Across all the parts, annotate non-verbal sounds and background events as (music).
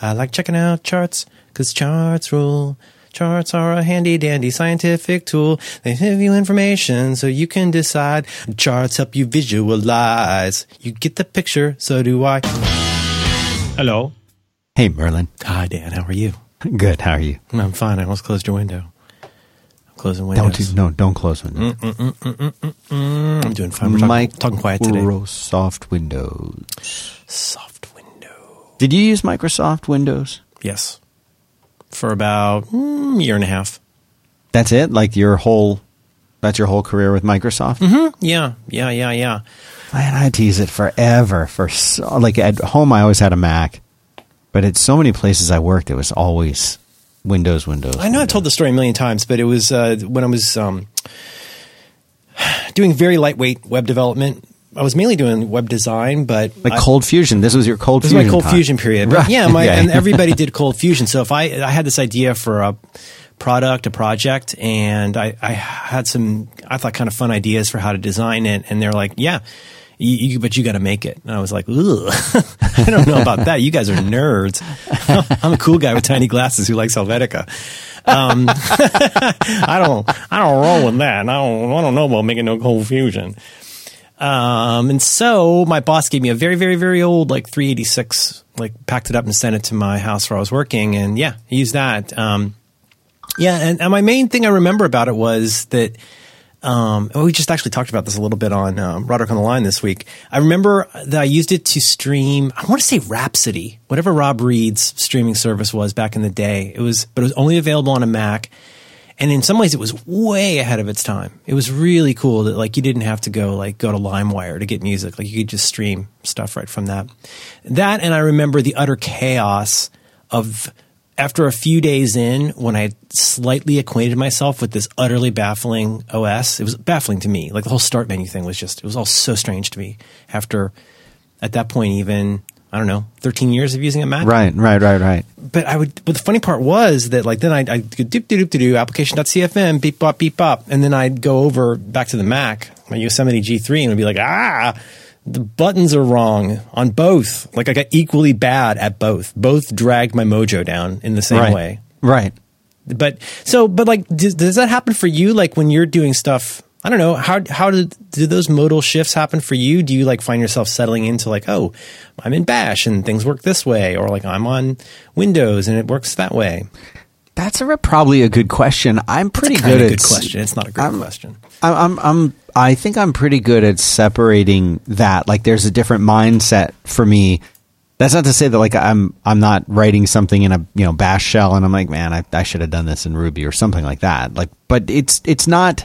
I like checking out charts because charts rule. Charts are a handy dandy scientific tool. They give you information so you can decide. Charts help you visualize. You get the picture, so do I. Hello. Hey, Merlin. Hi, Dan. How are you? Good. How are you? I'm fine. I almost closed your window. I'm closing windows. Don't do, no, don't close windows. Mm, mm, mm, mm, I'm doing fine. We're talking, talking quiet today. Microsoft Windows. Soft window. Did you use Microsoft Windows? Yes. For about mm, year and a half. That's it. Like your whole. That's your whole career with Microsoft. Yeah, yeah, yeah, yeah. Man, I had to use it forever. For so, like at home, I always had a Mac, but at so many places I worked, it was always Windows, Windows. I know I've told the story a million times, but it was uh, when I was um, (sighs) doing very lightweight web development. I was mainly doing web design, but like I- Cold Fusion. This was your Cold fusion. This is Fusion. my cold time. fusion period. Right. yeah, my, (laughs) Yeah. and everybody did cold fusion. So if I I had this idea for a product, a project, and I, I had some I thought kind of fun ideas for how to design it, and they're like, yeah. You, you, but you got to make it. And I was like, Ugh, (laughs) I don't know about that. You guys are nerds. (laughs) I'm a cool guy with tiny glasses who likes Helvetica. Um, I don't, I don't roll with that. I don't, I don't know about making no cold fusion. Um, and so my boss gave me a very, very, very old, like 386, like packed it up and sent it to my house where I was working. And yeah, I used that. Um, yeah. And, and my main thing I remember about it was that, um, we just actually talked about this a little bit on um, Roderick on the Line this week. I remember that I used it to stream. I want to say Rhapsody, whatever Rob Reid's streaming service was back in the day. It was, but it was only available on a Mac. And in some ways, it was way ahead of its time. It was really cool that like you didn't have to go like go to LimeWire to get music. Like you could just stream stuff right from that. That and I remember the utter chaos of after a few days in when I slightly acquainted myself with this utterly baffling OS. It was baffling to me. Like the whole start menu thing was just it was all so strange to me. After at that point, even I don't know, thirteen years of using a Mac Right, right, right, right. but I would. But the funny part was that like then I'd, I'd go doop doop doop doop application.cfm beep bop beep bop, and then I'd go over back to the Mac, my Yosemite G3, and it'd be like ah, the buttons are wrong on both. Like I got equally bad at both. Both dragged my mojo down in the same right. way. Right. But so, but like, does, does that happen for you? Like when you're doing stuff. I don't know how how did do those modal shifts happen for you? Do you like find yourself settling into like, oh, I'm in Bash and things work this way, or like I'm on Windows and it works that way? That's a, probably a good question. I'm pretty good at good question. It's not a great I'm- question. I'm, I'm, I'm, I think I'm pretty good at separating that. Like, there's a different mindset for me. That's not to say that like I'm, I'm not writing something in a you know Bash shell, and I'm like, man, I, I should have done this in Ruby or something like that. Like, but it's, it's not.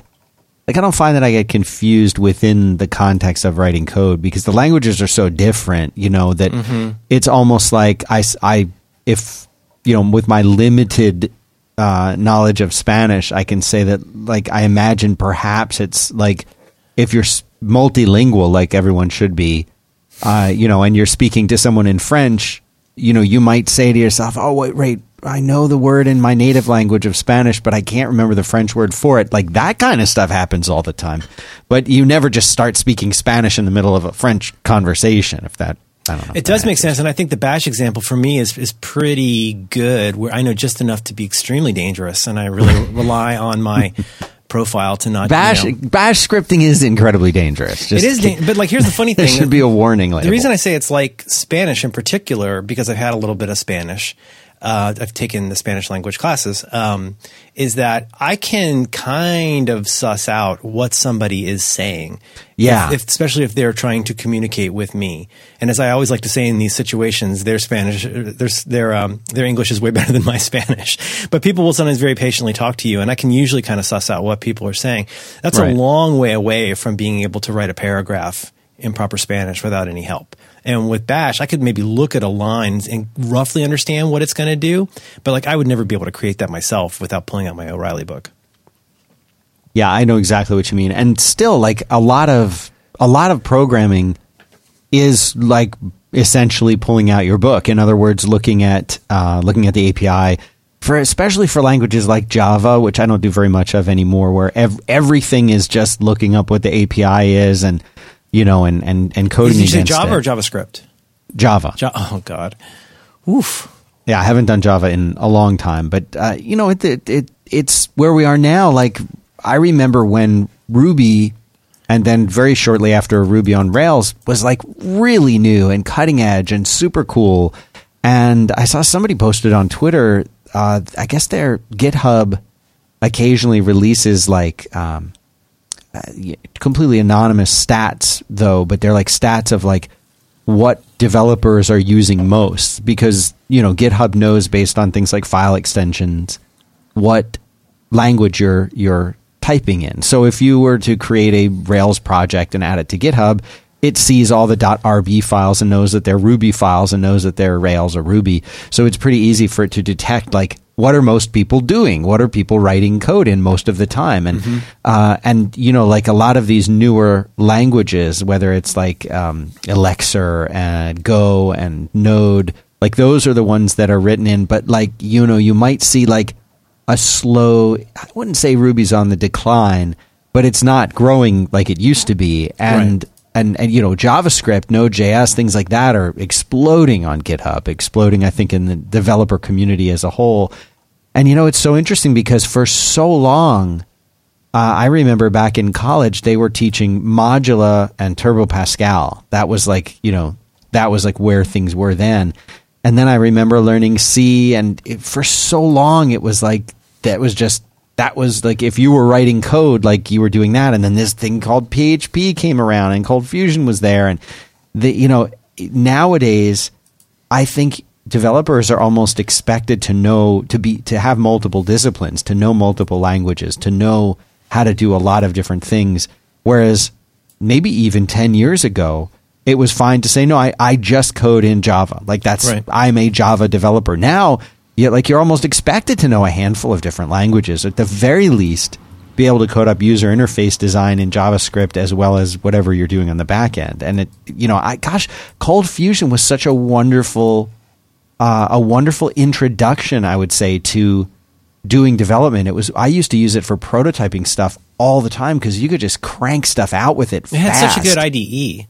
Like, I don't find that I get confused within the context of writing code because the languages are so different. You know that it's almost like I, I, if you know with my limited uh, knowledge of Spanish, I can say that like I imagine perhaps it's like if you're multilingual, like everyone should be, uh, you know, and you're speaking to someone in French, you know, you might say to yourself, "Oh, wait, wait, I know the word in my native language of Spanish, but I can't remember the French word for it." Like that kind of stuff happens all the time, but you never just start speaking Spanish in the middle of a French conversation. If that, I don't know. It does make sense, and I think the Bash example for me is is pretty good. Where I know just enough to be extremely dangerous, and I really (laughs) rely on my profile to not Bash You know, Bash scripting is incredibly dangerous. Just it is, dan- but like here's the funny (laughs) there thing: should be a warning label. The reason I say it's like Spanish in particular, because I've had a little bit of Spanish, uh, I've taken the Spanish language classes, um, is that I can kind of suss out what somebody is saying. Yeah. If, if- especially if they're trying to communicate with me. And as I always like to say in these situations, their Spanish, their, their, um, their English is way (laughs) better than my Spanish. But people will sometimes very patiently talk to you, and I can usually kind of suss out what people are saying. That's Right. a long way away from being able to write a paragraph in proper Spanish without any help. And with Bash, I could maybe look at a line and roughly understand what it's going to do, but like I would never be able to create that myself without pulling out my O'Reilly book. Yeah, I know exactly what you mean. And still like a lot of a lot of programming is like essentially pulling out your book. In other words, looking at uh, looking at the API for especially for languages like Java, which I don't do very much of anymore, where ev- everything is just looking up what the API is and you know and and and coding Did you say Java it. or JavaScript? Java. Ja- oh God, oof. yeah, I haven't done Java in a long time, but uh, you know, it, it it it's where we are now. Like I remember when Ruby, and then very shortly after Ruby on Rails was like really new and cutting edge and super cool. And I saw somebody posted on Twitter. Uh, I guess their GitHub occasionally releases like um, Uh, completely anonymous stats, though, but they're like stats of like what developers are using most because you know GitHub knows based on things like file extensions what language you're you're typing in. So if you were to create a Rails project and add it to GitHub, it sees all the .rb files and knows that they're Ruby files and knows that they're Rails or Ruby. So it's pretty easy for it to detect like what are most people doing? What are people writing code in most of the time? And mm-hmm. uh, and you know, like a lot of these newer languages, whether it's like um, Elixir and Go and Node, like those are the ones that are written in. But like you know, you might see like a slow. I wouldn't say Ruby's on the decline, but it's not growing like it used to be. And right and and you know JavaScript, Node.js, things like that are exploding on GitHub, exploding. I think in the developer community as a whole. And you know it's so interesting because for so long, uh, I remember back in college they were teaching Modula and Turbo Pascal. That was like you know that was like where things were then. And then I remember learning C, and it, for so long it was like that was just that was like if you were writing code, like you were doing that, and then this thing called PHP came around, and Cold Fusion was there, and the you know nowadays, I think developers are almost expected to know to be to have multiple disciplines, to know multiple languages, to know how to do a lot of different things. Whereas maybe even ten years ago, it was fine to say no, I, I just code in Java. Like that's right. I'm a Java developer. Now Yet, like you're almost expected to know a handful of different languages, at the very least, be able to code up user interface design in JavaScript as well as whatever you're doing on the back end. And it, you know, I gosh, Cold Fusion was such a wonderful, uh, a wonderful introduction, I would say, to doing development. It was I used to use it for prototyping stuff all the time because you could just crank stuff out with it. It had such a good IDE.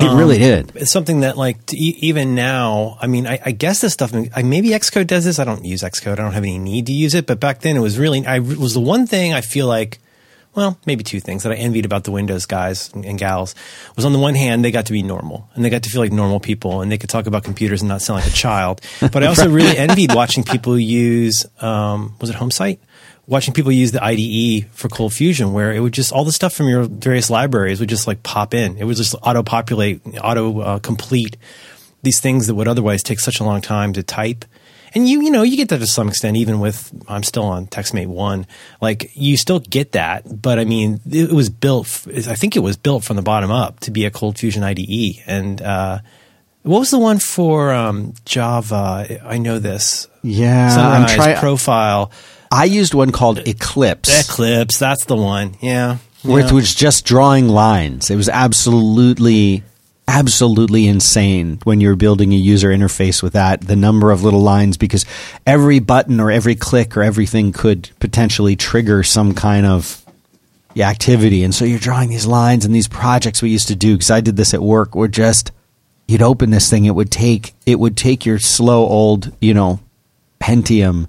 It um, really did. It's something that, like, even now, I mean, I, I, guess this stuff, maybe Xcode does this. I don't use Xcode. I don't have any need to use it. But back then, it was really, I was the one thing I feel like, well, maybe two things that I envied about the Windows guys and, and, gals was on the one hand, they got to be normal and they got to feel like normal people and they could talk about computers and not sound like a child. (laughs) But I also really envied watching people use, um, was it HomeSite? watching people use the IDE for Cold Fusion, where it would just all the stuff from your various libraries would just like pop in. It would just auto populate, auto uh, complete these things that would otherwise take such a long time to type. And you, you know, you get that to some extent, even with I'm still on TextMate one. Like you still get that, but I mean, it was built. I think it was built from the bottom up to be a Cold Fusion IDE. And uh, what was the one for um, Java? I know this. Yeah, Sunrise I'm trying profile. I used one called Eclipse. Eclipse, that's the one. Yeah. Where yeah. it was just drawing lines. It was absolutely absolutely insane when you're building a user interface with that the number of little lines because every button or every click or everything could potentially trigger some kind of activity. And so you're drawing these lines and these projects we used to do because i did this at work were just you'd open this thing it would take it would take your slow old you know pentium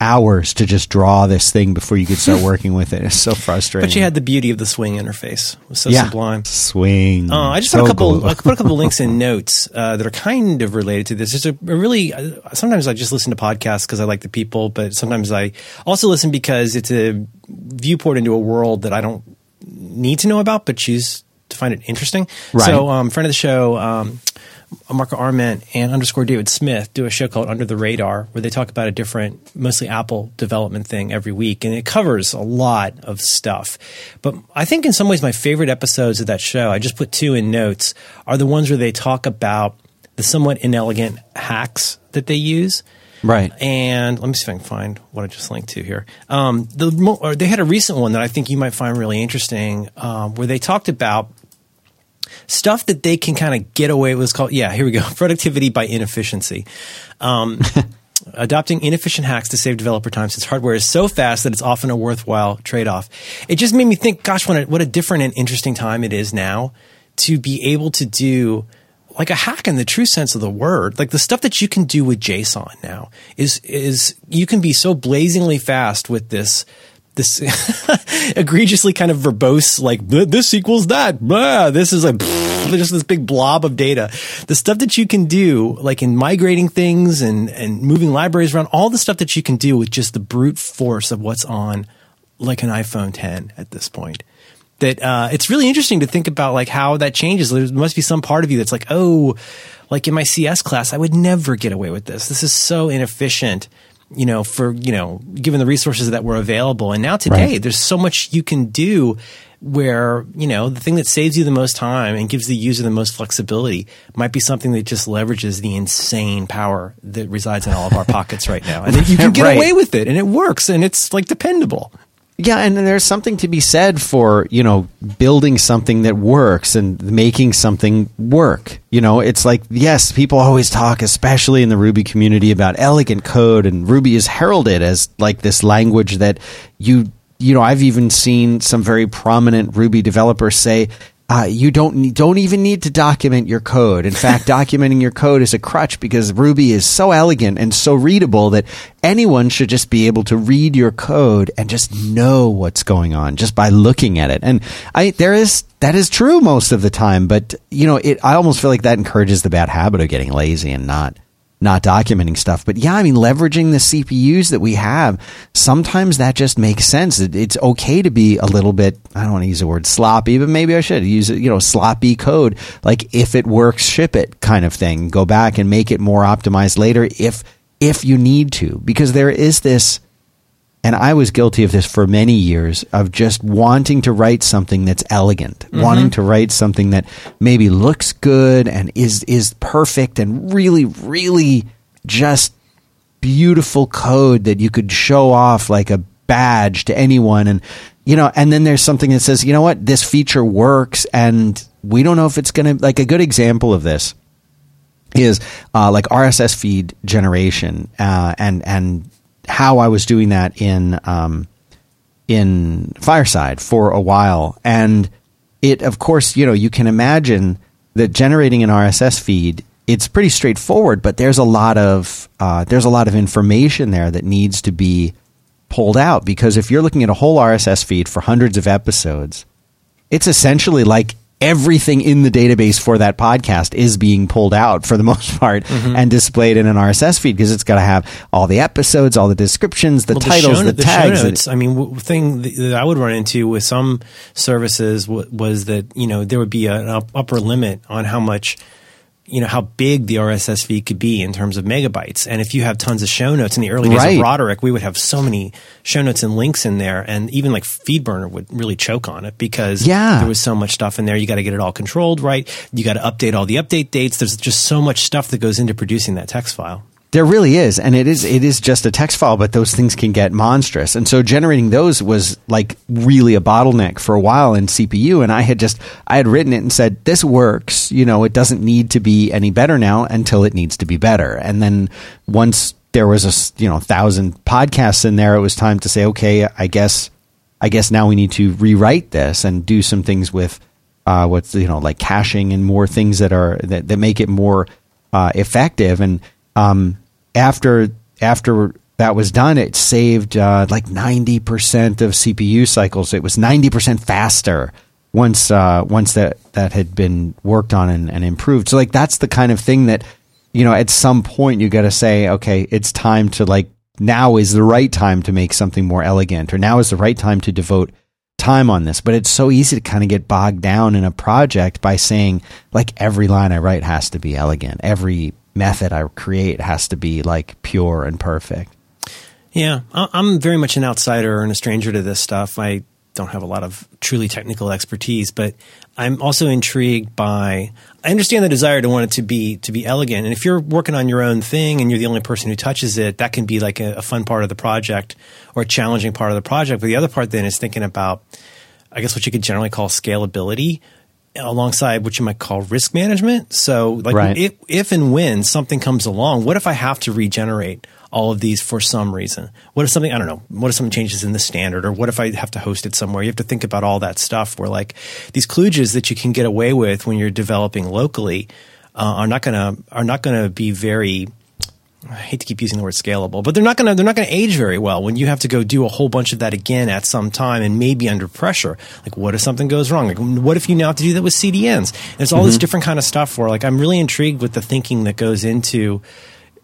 hours to just draw this thing before you could start (laughs) working with it. It's so frustrating. But she had the beauty of the swing interface. It was so yeah. sublime. Swing. Uh, I just so put a couple. I put a couple links in (laughs) notes uh, that are kind of related to this. There's a, a really. Uh, sometimes I just listen to podcasts because I like the people, but sometimes I also listen because it's a viewport into a world that I don't need to know about, but choose to find it interesting. Right. So, um, friend of the show. Um, Marco Arment and underscore David Smith do a show called Under the Radar where they talk about a different, mostly Apple development thing every week. And it covers a lot of stuff. But I think in some ways my favorite episodes of that show, I just put two in notes, are the ones where they talk about the somewhat inelegant hacks that they use. Right. And let me see if I can find what I just linked to here. Um, the, they had a recent one that I think you might find really interesting um, where they talked about stuff that they can kind of get away with. Called yeah, here we go. (laughs) Productivity by inefficiency. Um, (laughs) adopting inefficient hacks to save developer time since hardware is so fast that it's often a worthwhile trade off. It just made me think, gosh, what a, what a different and interesting time it is now to be able to do like a hack in the true sense of the word. Like the stuff that you can do with JSON now is is you can be so blazingly fast with this this (laughs) egregiously kind of verbose like this equals that. Blah, this is like just this big blob of data. The stuff that you can do, like in migrating things and and moving libraries around, all the stuff that you can do with just the brute force of what's on like an iPhone 10 at this point that uh, it's really interesting to think about like how that changes. There must be some part of you that's like, oh, like in my CS class, I would never get away with this. This is so inefficient, you know, for you know, given the resources that were available. And now today, right. there's so much you can do where you know the thing that saves you the most time and gives the user the most flexibility might be something that just leverages the insane power that resides in all of our pockets right now and then you can (laughs) get right. away with it and it works and it's like dependable yeah, and there's something to be said for, you know, building something that works and making something work. You know, it's like, yes, people always talk, especially in the Ruby community, about elegant code, and Ruby is heralded as like this language that you, you know, I've even seen some very prominent Ruby developers say, uh, you don't need, don't even need to document your code. In fact, (laughs) documenting your code is a crutch because Ruby is so elegant and so readable that anyone should just be able to read your code and just know what's going on just by looking at it. And I there is that is true most of the time, but you know, it I almost feel like that encourages the bad habit of getting lazy and not not documenting stuff. But yeah, I mean, leveraging the CPUs that we have, sometimes that just makes sense. It, it's okay to be a little bit, I don't want to use the word sloppy, but maybe I should use it, you know, sloppy code. Like if it works, ship it kind of thing. Go back and make it more optimized later if, if you need to, because there is this, and I was guilty of this for many years of just wanting to write something that's elegant, mm-hmm. wanting to write something that maybe looks good and is is perfect and really really just beautiful code that you could show off like a badge to anyone and you know and then there's something that says you know what this feature works and we don't know if it's going to like a good example of this is uh, like RSS feed generation uh, and and how I was doing that in um, in Fireside for a while, and it, of course, you know, you can imagine that generating an RSS feed. It's pretty straightforward, but there's a lot of uh, there's a lot of information there that needs to be pulled out because if you're looking at a whole RSS feed for hundreds of episodes, it's essentially like everything in the database for that podcast is being pulled out for the (laughs) most part mm-hmm. and displayed in an RSS feed because it's got to have all the episodes, all the descriptions, the well, titles, the, the, the tags. Notes, I mean, thing that I would run into with some services was that you know there would be an upper limit on how much you know how big the RSS feed could be in terms of megabytes. And if you have tons of show notes in the early days right. of Roderick, we would have so many show notes and links in there, and even like FeedBurner would really choke on it because yeah. there was so much stuff in there. You got to get it all controlled right. You got to update all the update dates. There's just so much stuff that goes into producing that text file. There really is, and it is it is just a text file, but those things can get monstrous. And so generating those was like really a bottleneck for a while in CPU. And I had just I had written it and said this works. You know, it doesn't need to be any better now until it needs to be better. And then once there was a you know thousand podcasts in there, it was time to say, okay, I guess I guess now we need to rewrite this and do some things with uh, what's you know like caching and more things that are that, that make it more uh, effective and um, after after that was done, it saved uh, like ninety percent of CPU cycles. It was ninety percent faster once uh, once that that had been worked on and, and improved. So like that's the kind of thing that you know at some point you got to say, okay, it's time to like now is the right time to make something more elegant, or now is the right time to devote time on this. But it's so easy to kind of get bogged down in a project by saying like every line I write has to be elegant, every method I create has to be like pure and perfect. Yeah, I'm very much an outsider and a stranger to this stuff. I don't have a lot of truly technical expertise, but I'm also intrigued by. I understand the desire to want it to be to be elegant, and if you're working on your own thing and you're the only person who touches it, that can be like a, a fun part of the project or a challenging part of the project. But the other part then is thinking about, I guess, what you could generally call scalability alongside what you might call risk management. So, like, right. if, if and when something comes along, what if I have to regenerate all of these for some reason? What if something, I don't know, what if something changes in the standard or what if I have to host it somewhere? You have to think about all that stuff where, like, these kludges that you can get away with when you're developing locally. uh, are not going to are not going to be very I hate to keep using the word scalable, but they're not going to they're not going to age very well when you have to go do a whole bunch of that again at some time and maybe under pressure. Like, what if something goes wrong? Like, what if you now have to do that with CDNs? There's all this mm-hmm. different kind of stuff where, like, I'm really intrigued with the thinking that goes into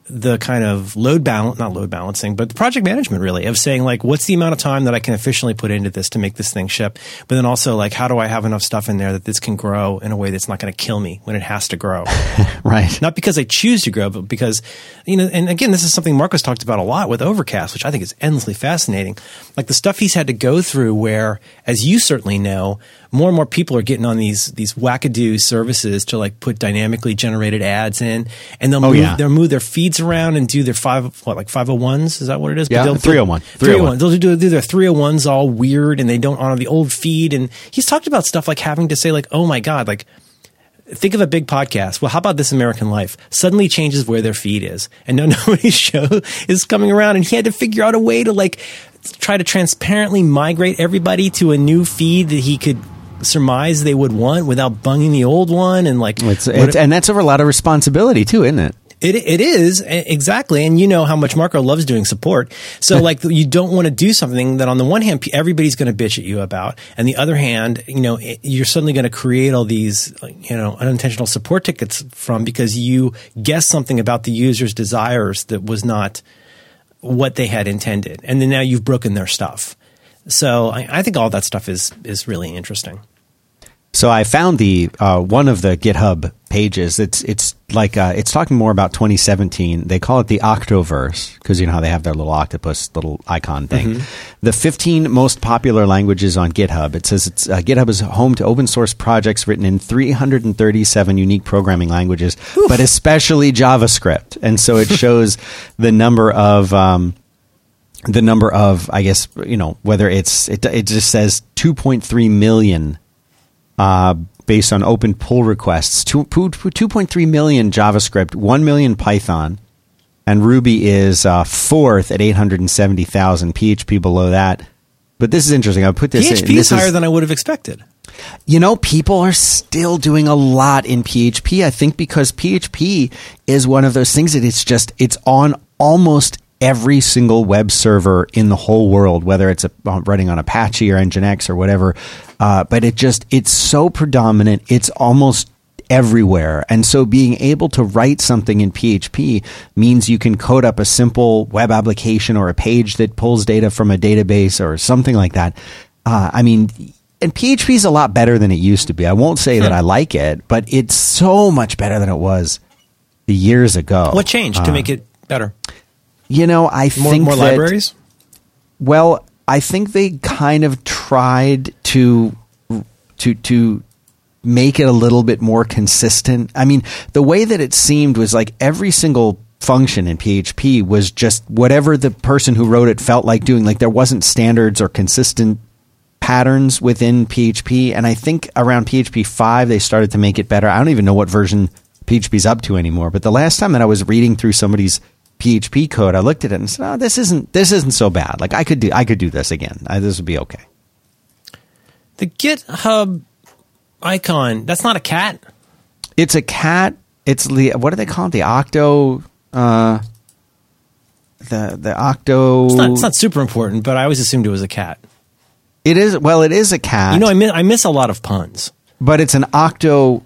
the kind of load balance, not load balancing, but the project management really of saying like, what's the amount of time that I can efficiently put into this to make this thing ship? But then also like, how do I have enough stuff in there that this can grow in a way that's not going to kill me when it has to grow? (laughs) right. not because I choose to grow, but because, you know, and again, this is something Marco's talked about a lot with Overcast, which I think is endlessly fascinating. Like the stuff he's had to go through where, as you certainly know, more and more people are getting on these these wackadoo services to like put dynamically generated ads in, and they'll Oh, move yeah. they'll move their feeds around and do their five what like five hundred ones is that what it is? Yeah, they'll- 301. Three oh hundred oh one. They'll do, do their three hundred ones all weird, and they don't honor the old feed. And he's talked about stuff like having to say like, oh my god, like think of a big podcast. Well, how about This American Life? Suddenly changes where their feed is, and now (laughs) nobody's show is coming around, and he had to figure out a way to like try to transparently migrate everybody to a new feed that he could surmise they would want without bunging the old one, and like It's, it's, and that's over a lot of responsibility too, isn't it? it it is exactly, and you know how much Marco loves doing support. So like you don't want to do something that on the one hand everybody's going to bitch at you about, and the other hand, you know, you're suddenly going to create all these you know unintentional support tickets from because you guess something about the user's desires that was not what they had intended, and then now you've broken their stuff. So I, I think all that stuff is is really interesting. So I found the uh, one of the GitHub pages. It's it's like uh, it's talking more about 2017. They call it the Octoverse because you know how they have their little octopus little icon thing. The 15 most popular languages on GitHub. It says it's uh, GitHub is home to open source projects written in 337 unique programming languages, but especially JavaScript. And so it (laughs) shows the number of um, the number of I guess you know whether it's it it just says 2.3 million uh, based on open pull requests. Two- pu- pu- 2.3 million JavaScript, 1 million Python, and Ruby is uh, fourth at 870,000. PHP below that. But this is interesting. I put this in. PHP This is higher than I would have expected. you know, people are still doing a lot in PHP. I think because PHP is one of those things that it's just it's on almost every single web server in the whole world, whether it's a, uh, running on Apache or Nginx or whatever. Uh, but it just it's so predominant. It's almost everywhere. And so being able to write something in PHP means you can code up a simple web application or a page that pulls data from a database or something like that. Uh, I mean, and PHP is a lot better than it used to be. I won't say that I like it, but it's so much better than it was years ago. What changed to make it better? You know, I More, think more that- libraries. well, I think they kind of tried to to to make it a little bit more consistent. I mean, the way that it seemed was like every single function in PHP was just whatever the person who wrote it felt like doing. Like there wasn't standards or consistent patterns within PHP. And I think around PHP 5, they started to make it better. I don't even know what version PHP's up to anymore. But the last time that I was reading through somebody's PHP code, I looked at it and said, "Oh, this isn't this isn't so bad. Like I could do I could do this again. I, this would be okay." The GitHub icon, that's not a cat. It's a cat. It's the what do they call it? The octo. Uh, the the octo. It's not, it's not super important, but I always assumed it was a cat. It is well. It is a cat. You know, I miss, I miss a lot of puns. but it's an octo.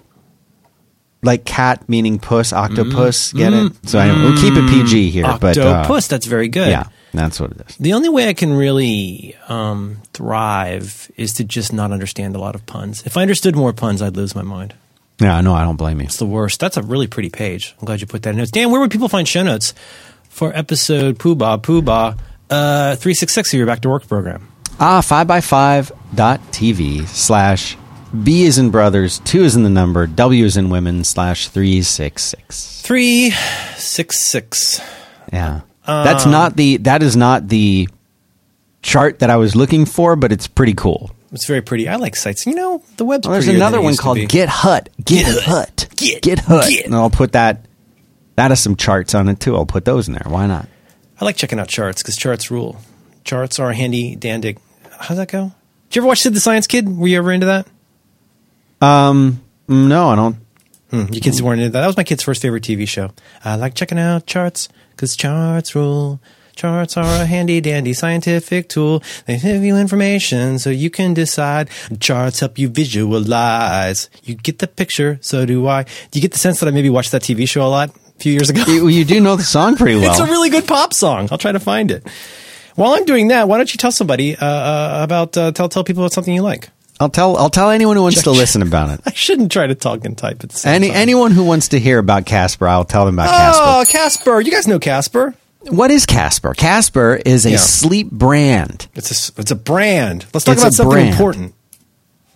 Like cat meaning puss, octopus. Get it? So I, we'll keep it PG here. But uh, Octopus, that's very good. yeah, that's what it is. The only way I can really um, thrive is to just not understand a lot of puns. If I understood more puns, I'd lose my mind. Yeah, no, I don't blame you. It's the worst. That's a really pretty page. I'm glad you put that in notes. Dan, where would people find show notes for episode Poobah Poobah uh, 366 of your Back to Work program? Ah, 5x5.tv slash B is in brothers, 2 is in the number, W is in women, slash 366. 366. Yeah. Um, That's not the, that is not the chart that I was looking for, but it's pretty cool. It's very pretty. I like sites. You know, the web's Well, there's another one called. GitHut. Get, GitHut. Get- GitHut. Get. And I'll put that, that has some charts on it too. I'll put those in there. Why not? I like checking out charts because charts rule. Charts are a handy dandy. How's that go? Did you ever watch Sid the Science Kid? Were you ever into that? Um, no, I don't Hmm, your kids weren't into that. That was my kid's first favorite TV show. I like checking out charts because charts rule. Charts are a handy dandy scientific tool. They give you information so you can decide. Charts help you visualize. You get the picture, so do I. Do you get the sense that I maybe watched that TV show a lot a few years ago? You, you do know the song pretty well. (laughs) It's a really good pop song. I'll try to find it. While I'm doing that, why don't you tell somebody uh, uh, about uh, tell tell people about something you like? I'll tell I'll tell anyone who wants to (laughs) listen about it. (laughs) I shouldn't try to talk and type at the same Any time. anyone who wants to hear about Casper, I'll tell them about Casper. Oh, Casper. Casper! You guys know Casper. What is Casper? Casper is a Yeah. sleep brand. It's a it's a brand. Let's talk It's about a something brand. important.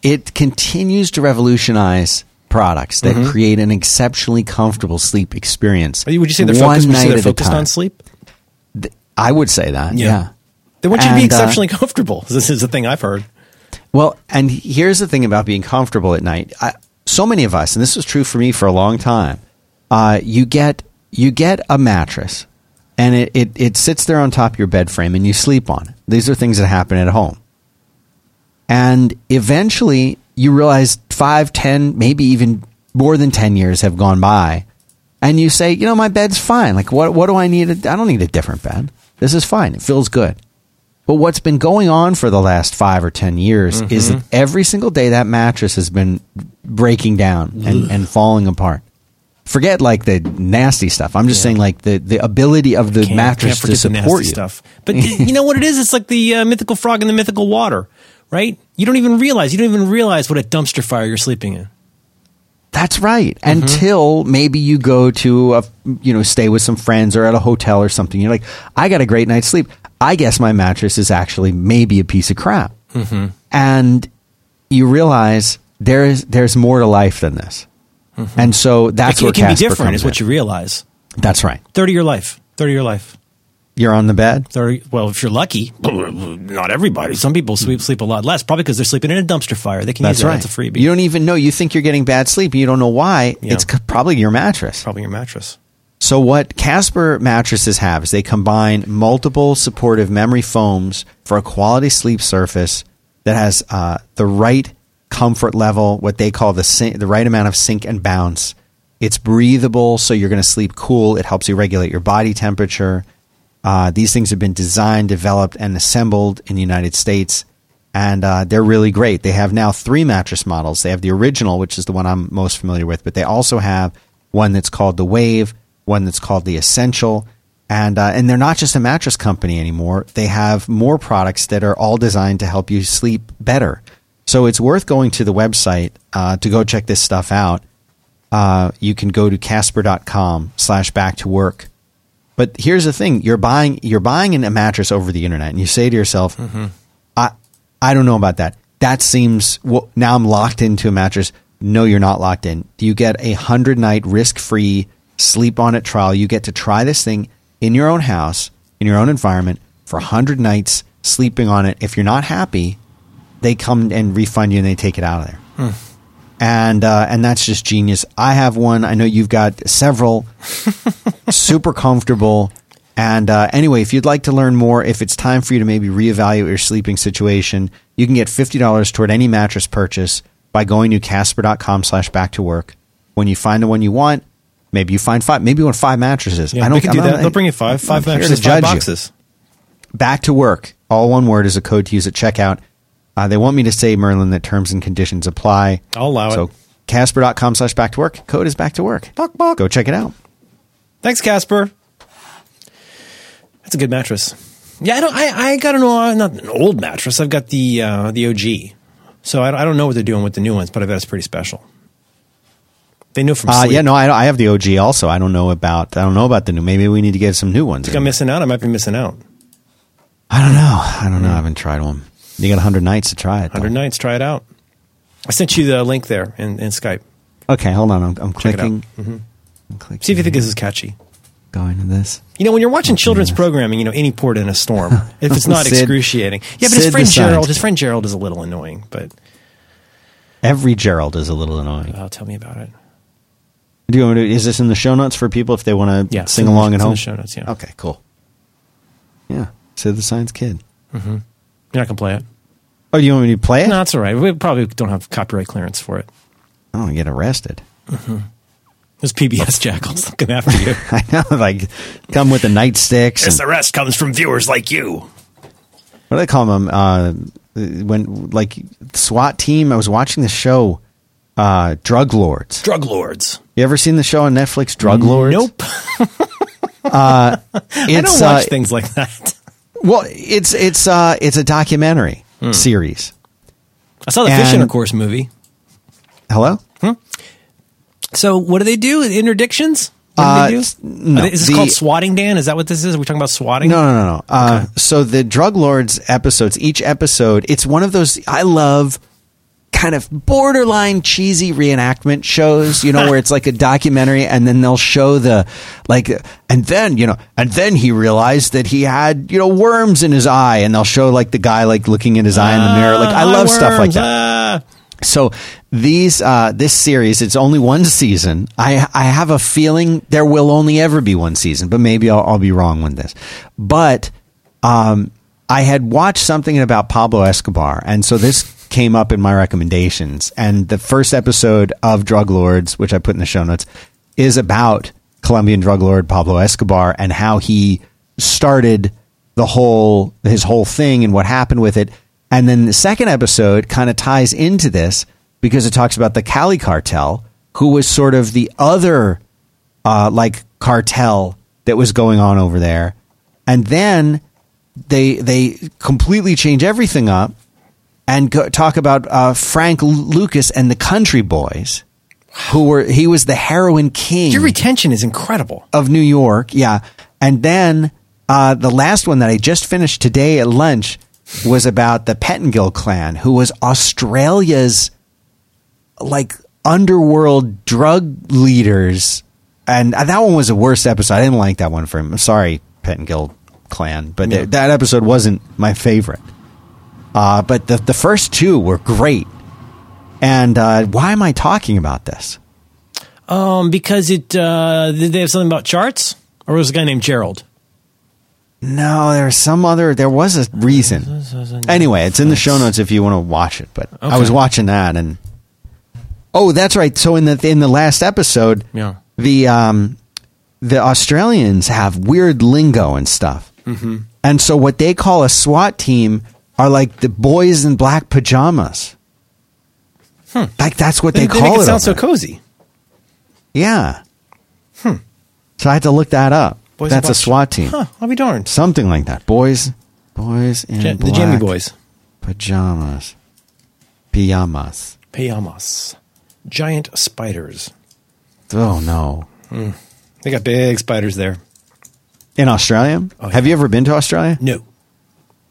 It continues to revolutionize products that create an exceptionally comfortable sleep experience. Would you say they're one focused, would you say night they're at a focused time. on sleep? I would say that. Yeah. yeah. Then wouldn't you be And, uh, exceptionally (laughs) comfortable? This is the thing I've heard. Well, and here's the thing about being comfortable at night. I, so many of us, and this was true for me for a long time. Uh, you get you get a mattress, and it, it it sits there on top of your bed frame, and you sleep on it. These are things that happen at home. And eventually, you realize five, ten, maybe even more than ten years have gone by, and you say, you know, my bed's fine. Like, what what do I need? I don't need a different bed. This is fine. It feels good. But what's been going on for the last five or ten years is that every single day that mattress has been breaking down and, and falling apart. Forget like the nasty stuff. I'm just Yeah. saying like the, the ability of the Can't, mattress can't to support you. stuff. But (laughs) you know what it is? It's like the uh, mythical frog in the mythical water, right? You don't even realize. You don't even realize what a dumpster fire you're sleeping in. That's right. Mm-hmm. Until maybe you go to a, you know, stay with some friends or at a hotel or something. You're like, I got a great night's sleep. I guess my mattress is actually maybe a piece of crap. Mm-hmm. And you realize there is there's more to life than this. And so that's Mm-hmm. it, where it can be different, is what in. you realize. That's right. Thirty year life. Thirty year life. You're on the bed. 30, well, if you're lucky, not everybody. Some people sleep sleep a lot less, probably because they're sleeping in a dumpster fire. They can That's use right. A freebie. You don't even know. You think you're getting bad sleep. You don't know why. Yeah. It's probably your mattress. probably your mattress. So what Casper mattresses have is they combine multiple supportive memory foams for a quality sleep surface that has uh, the right comfort level, what they call the the right amount of sink and bounce. It's breathable, so you're going to sleep cool. It helps you regulate your body temperature. Uh, these things have been designed, developed, and assembled in the United States, and uh, they're really great. They have now three mattress models. They have the original, which is the one I'm most familiar with, but they also have one that's called the Wave, one that's called the Essential, and uh, and they're not just a mattress company anymore. They have more products that are all designed to help you sleep better. So it's worth going to the website uh, to go check this stuff out. Uh, you can go to casper.com slash back to work. But here's the thing: you're buying you're buying a mattress over the internet, and you say to yourself, "I I don't know about that. That seems well, now I'm locked into a mattress." No, you're not locked in. You get a hundred night risk free sleep on it trial. You get to try this thing in your own house, in your own environment for a hundred nights sleeping on it. If you're not happy, they come and refund you and they take it out of there. And uh, and that's just genius. I have one. I know you've got several. (laughs) super comfortable. And uh, anyway, if you'd like to learn more, if it's time for you to maybe reevaluate your sleeping situation, you can get fifty dollars toward any mattress purchase by going to casper.com slash back to work. When you find the one you want, maybe you find five. Maybe you want five mattresses. Yeah, I don't. can I'm do not- that. They'll bring you five, five I'm mattresses, five you. boxes. Back to work. All one word is a code to use at checkout. Uh, they want me to say, Merlin, that terms and conditions apply. I'll allow it. so, it. casper.com slash back to work. Code is back to work. Buck, buck. Go check it out. Thanks, Casper. That's a good mattress. Yeah, I don't. I, I got an old, not an old mattress. I've got the uh, the OG. So I, I don't know what they're doing with the new ones, but I bet it's pretty special. They knew from Uh, sleep. yeah, no, I, I have the OG also. I don't know about I don't know about the new. Maybe we need to get some new ones. think I'm missing out. I might be missing out. I don't know. I don't know. I haven't tried one. You got 100 nights to try it. though. 100 nights. Try it out. I sent you the link there in, in Skype. Okay, hold on. I'm, I'm Check it out. clicking. Mhm. I'm clicking. See if you think this is catchy. going to this. You know, when you're watching children's programming, you know, any port in a storm, (laughs) if it's not Sid- excruciating. Yeah, but Sid his friend Gerald, his friend Gerald is a little annoying, but Every Gerald is a little annoying. uh, tell me about it. Do you want to, is this in the show notes for people if they want to Yeah, sing it's in- along it's at in home? the show notes, yeah. Okay, cool. Yeah, Sid the Science Kid. You're not going to play it? Oh, you want me to play it? No, that's all right. We probably don't have copyright clearance for it. I don't get arrested. Those PBS jackals looking after you. (laughs) I know, like come with the nightsticks. Yes, and- the rest comes from viewers like you. what do they call them? Uh, when like SWAT team. I was watching the show, uh, Drug Lords. Drug lords. You ever seen the show on Netflix, Drug Lords? Nope. It's, (laughs) (laughs) I don't watch uh, things like that. Well, it's it's uh it's a documentary Hmm. series. I saw the And- Fish Intercourse movie. Hello. So what do they do? Interdictions? Uh, do? no, they- is this the- called swatting, Dan? Is that what this is? Are we talking about swatting? No, no, no, no. Uh, So the Drug Lords episodes, each episode, it's one of those I love kind of borderline cheesy reenactment shows, you know, where it's like a documentary and then they'll show the like and then, you know, and then he realized that he had, you know, worms in his eye and they'll show like the guy like looking in his eye in the mirror. Like I Ah, love stuff like that. ah. So these uh, this series, it's only one season. I I have a feeling there will only ever be one season, but maybe I'll, I'll be wrong with this. But um, I had watched something about Pablo Escobar, and so this came up in my recommendations. And the first episode of Drug Lords, which I put in the show notes, is about Colombian drug lord Pablo Escobar and how he started the whole his whole thing and what happened with it. And then the second episode kind of ties into this because it talks about the Cali cartel, who was sort of the other uh, like cartel that was going on over there. And then they they completely change everything up and go, talk about uh, Frank Lucas and the Country Boys, who were he was the heroin king Your retention is incredible. of New York. Yeah. And then uh, the last one that I just finished today at lunch was about the Pettingill clan, who was Australia's like underworld drug leaders. And uh, that one was the worst episode. I didn't like that one for him. Sorry, Pettingill clan, but th- that episode wasn't my favorite. Uh, but the the first two were great. And uh, why am I talking about this? Um, because it uh, did they have something about charts, or was it a guy named Gerald? No, there's some other. There was a reason. Anyway, it's in the show notes if you want to watch it. But I was watching that, and oh, that's right. So in the in the last episode, Yeah. the um the Australians have weird lingo and stuff, mm-hmm. and so what they call a SWAT team are like the boys in black pajamas. Like that's what They, they, call it it. sound so cozy. Yeah. Hmm. So I had to look that up. Boys that's a SWAT team. Huh? I'll be darned. Something like that. Boys, boys in Ja- the Jamie Boys, pajamas, pajamas. pajamas, giant spiders. Oh no! They got big spiders there. In Australia? Oh, yeah. Have you ever been to Australia? No,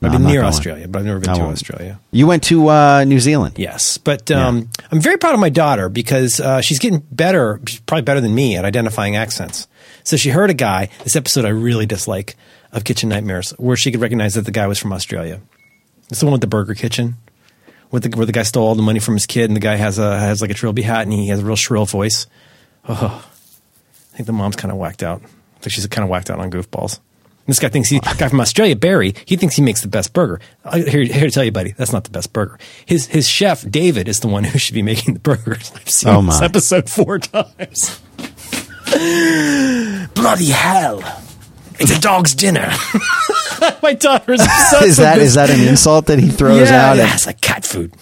I've I'm been near. Australia, but I've never been I to won't. Australia. You went to uh, New Zealand. Yes, but um, I'm very proud of my daughter because uh, she's getting better, she's probably better than me at identifying accents. So she heard a guy, this episode I really dislike of Kitchen Nightmares, where she could recognize that the guy was from Australia. It's the one with the burger kitchen, with the, where the guy stole all the money from his kid, and the guy has a has like a trilby hat, and he has a real shrill voice. Oh, I think the mom's kind of whacked out. I think she's kind of whacked out on goofballs. This guy thinks he guy from Australia, Barry. He thinks he makes the best burger. I, here, here to tell you, buddy, that's not the best burger. His his chef David is the one who should be making the burgers. (laughs) I've seen Oh, this episode four times. (laughs) Bloody hell! It's a dog's dinner. (laughs) My daughter's Is that is that an insult that he throws yeah, out? Yeah, it's like cat food.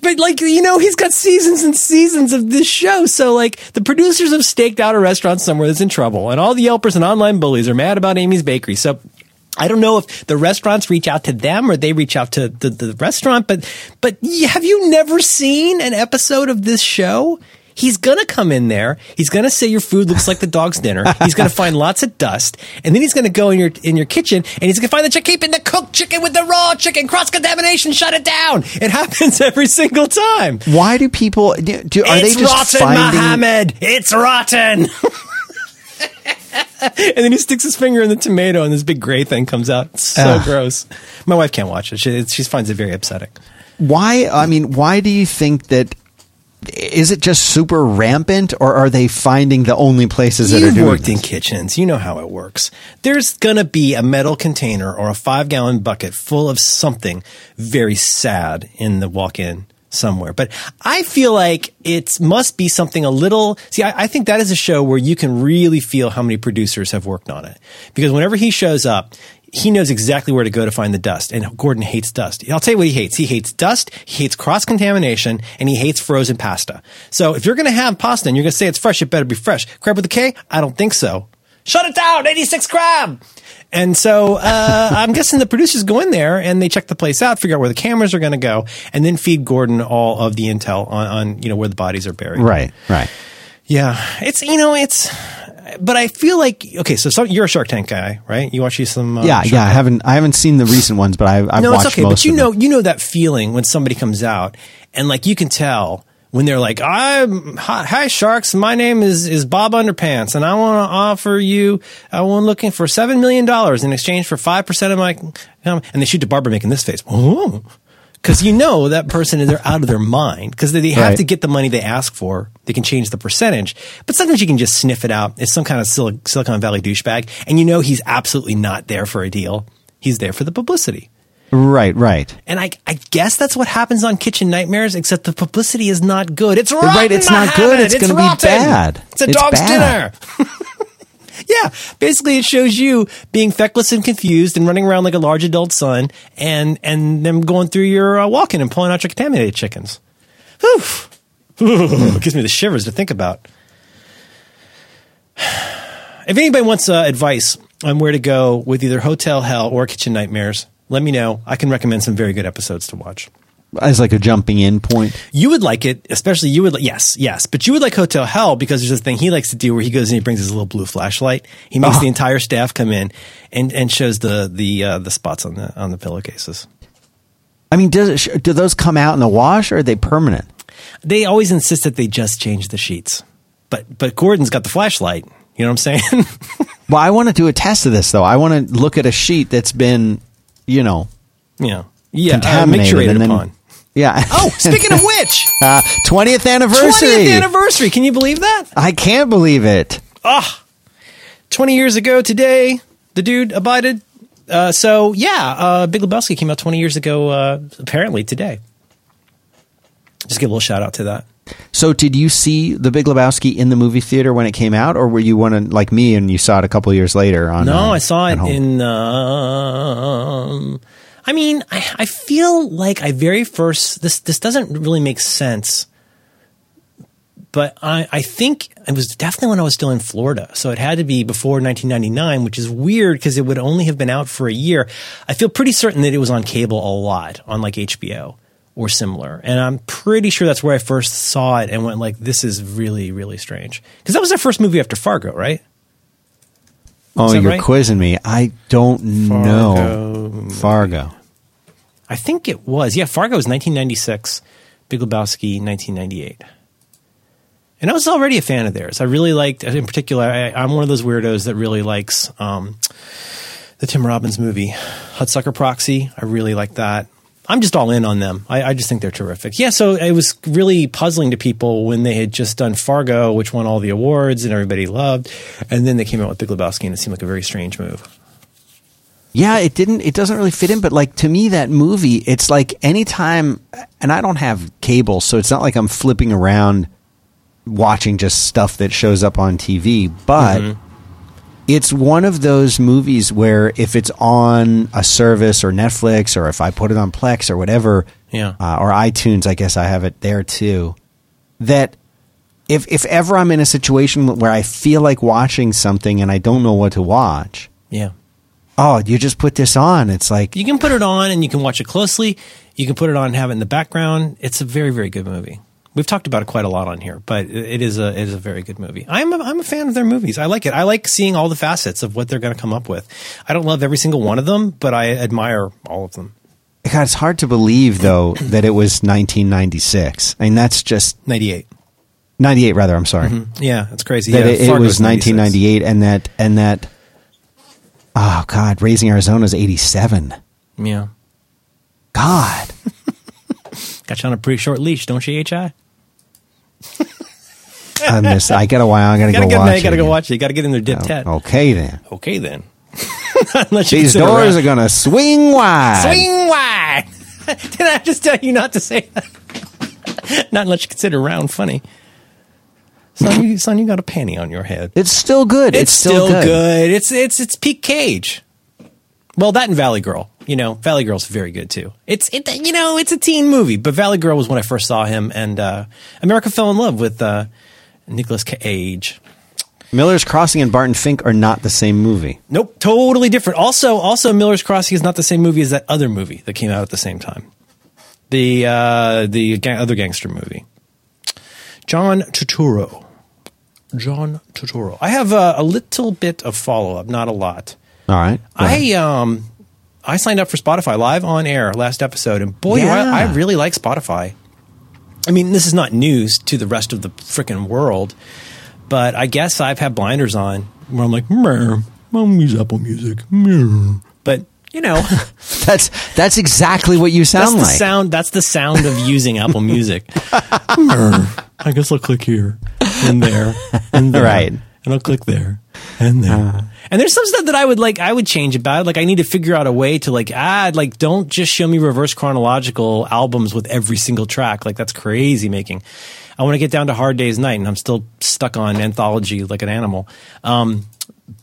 But like you know, he's got seasons and seasons of this show. So like the producers have staked out a restaurant somewhere that's in trouble, and all the Yelpers and online bullies are mad about Amy's Bakery. So I don't know if the restaurants reach out to them or they reach out to the, the restaurant. But but have you never seen an episode of this show? He's gonna come in there. He's gonna say your food looks like the dog's dinner. He's gonna find lots of dust, and then he's gonna go in your in your kitchen, and he's gonna find that you're keeping the cooked chicken with the raw chicken. Cross contamination. Shut it down. It (laughs) happens every single time. Why do people do? do are it's they just rotten, finding? Mohammed. It's rotten. (laughs) and then he sticks his finger in the tomato, and this big gray thing comes out. It's so Ugh. gross. My wife can't watch it. She, she finds it very upsetting. Why? I mean, why do you think that? Is it just super rampant, or are they finding the only places that are You've doing worked in kitchens. You know how it works. There's going to be a metal container or a five gallon bucket full of something very sad in the walk in somewhere. But I feel like it must be something a little. See, I, I, think that is a show where you can really feel how many producers have worked on it. Because whenever he shows up, he knows exactly where to go to find the dust. And Gordon hates dust. I'll tell you what he hates. He hates dust, he hates cross contamination, and he hates frozen pasta. So if you're going to have pasta and you're going to say it's fresh, it better be fresh. Crab with a K? I don't think so. Shut it down, 86 crab! And so uh, (laughs) I'm guessing the producers go in there and they check the place out, figure out where the cameras are going to go, and then feed Gordon all of the intel on, on you know where the bodies are buried. Right, right. Yeah, it's you know it's, but I feel like okay. So, you're a Shark Tank guy, right? You watch you some. Uh, yeah, Shark yeah. Tank? I haven't I haven't seen the recent ones, but I've, I've no, it's okay. But you know them. you know that feeling when somebody comes out and like you can tell when they're like, "I'm hi sharks, my name is is Bob Underpants, and I want to offer you, I want looking for seven million dollars in exchange for five percent of my," and they shoot to Barbara making this face. Because you know that person is they're out of their mind because they, they have Right. to get the money they ask for. They can change the percentage, but sometimes you can just sniff it out. It's some kind of Sil- Silicon Valley douchebag, and you know he's absolutely not there for a deal. He's there for the publicity. Right, right. And I, I guess that's what happens on Kitchen Nightmares, except the publicity is not good. It's rotten. right, it's not good. Mohammed. It's gonna be bad. It's a It's dog's bad. dinner. (laughs) yeah, basically, it shows you being feckless and confused and running around like a large adult son, and and them going through your uh, walk-in and pulling out your contaminated chickens. It gives me the shivers to think about. If anybody wants uh, advice on where to go with either Hotel Hell or Kitchen Nightmares, let me know. I can recommend some very good episodes to watch. As like a jumping in point. You would like it, especially you would. Yes, yes, but you would like Hotel Hell because there's this thing he likes to do where he goes and he brings his little blue flashlight. He makes Oh. the entire staff come in and, and shows the the uh, the spots on the on the pillowcases. I mean, does it, sh- do those come out in the wash or are they permanent? They always insist that they just change the sheets, but but Gordon's got the flashlight. You know what I'm saying? (laughs) Well, I want to do a test of this though. I want to look at a sheet that's been, you know, yeah, yeah. Uh, contaminated micturated and then, upon. Yeah. Oh, speaking of which, (laughs) uh, 20th anniversary. 20th anniversary. Can you believe that? I can't believe it. Ah, 20 years ago today, the dude abided. Uh, so yeah, uh, Big Lebowski came out 20 years ago. Uh, apparently today. Just give a little shout out to that. So, did you see The Big Lebowski in the movie theater when it came out, or were you one of, like me and you saw it a couple years later? On No, uh, I saw it in. Um, I mean, I, I feel like I very first. This this doesn't really make sense. But I, I think it was definitely when I was still in Florida. So it had to be before 1999, which is weird because it would only have been out for a year. I feel pretty certain that it was on cable a lot on like HBO or similar. And I'm pretty sure that's where I first saw it and went like, this is really, really strange. Because that was their first movie after Fargo, right? Oh, you're right? quizzing me. I don't know. Fargo. Fargo. I think it was. Yeah, Fargo was 1996. Big Lebowski 1998. And I was already a fan of theirs. I really liked, in particular, I, I'm one of those weirdos that really likes um, the Tim Robbins movie, Hudsucker Proxy. I really like that. I'm just all in on them. I, I just think they're terrific. Yeah, so it was really puzzling to people when they had just done Fargo, which won all the awards and everybody loved, and then they came out with Big Lebowski, and it seemed like a very strange move. Yeah, it didn't. It doesn't really fit in. But like to me, that movie, it's like anytime, and I don't have cable, so it's not like I'm flipping around watching just stuff that shows up on TV. But Mm-hmm. It's one of those movies where if it's on a service or Netflix, or if I put it on Plex or whatever, Yeah. uh, or iTunes, I guess I have it there too. That if if ever I'm in a situation where I feel like watching something and I don't know what to watch, Yeah. oh, you just put this on. It's like You can put it on and you can watch it closely. You can put it on and have it in the background. It's a very, very good movie. We've talked about it quite a lot on here, but it is a it is a very good movie. I'm a, I'm a fan of their movies. I like it. I like seeing all the facets of what they're going to come up with. I don't love every single one of them, but I admire all of them. God, it's hard to believe though (clears throat) that it was 1996. I mean, that's just 98. 98 rather. I'm sorry. Mm-hmm. Yeah, it's crazy. That yeah, it, it was 1998, and that and that. Oh God, Raising Arizona is 87. Yeah. God, (laughs) Got you on a pretty short leash, don't you, HI? I miss. I got a while. I got to Gotta go get, watch. you gotta it go watch it. You gotta get in there dip oh, tet. Okay then. Okay then. (laughs) These doors around. are gonna swing wide. swing wide. (laughs) Did I just tell you not to say that? (laughs) Not unless you consider round funny. Son, you, son, you got a panty on your head. It's still good. It's, It's, still, good. It's it's it's peak Cage. Well, that and Valley Girl. You know, Valley Girl's very good too. It's it you know it's a teen movie, but Valley Girl was when I first saw him, and uh, America fell in love with uh, Nicolas Cage. Miller's Crossing and Barton Fink are not the same movie. Nope, totally different. Also, also Miller's Crossing is not the same movie as that other movie that came out at the same time. The uh, the ga- other gangster movie. John Turturro. John Turturro. I have uh, a little bit of follow up, not a lot. All right. I um I signed up for Spotify live on air last episode, and boy, Yeah. I, I really like Spotify. I mean, this is not news to the rest of the freaking world, but I guess I've had blinders on where I'm like, "Meh, I'll use Apple Music. Meh." But you know, (laughs) that's that's exactly what you that's sound the like. sound. That's the sound of using Apple (laughs) Music. I guess I'll click here and there and (laughs) there, Right. and I'll click there and there. Uh. And there's some stuff that I would like. I would change about. it. Like I need to figure out a way to like add. Like don't just show me reverse chronological albums with every single track. Like that's crazy making. I want to get down to Hard Day's Night, and I'm still stuck on anthology like an animal. Um,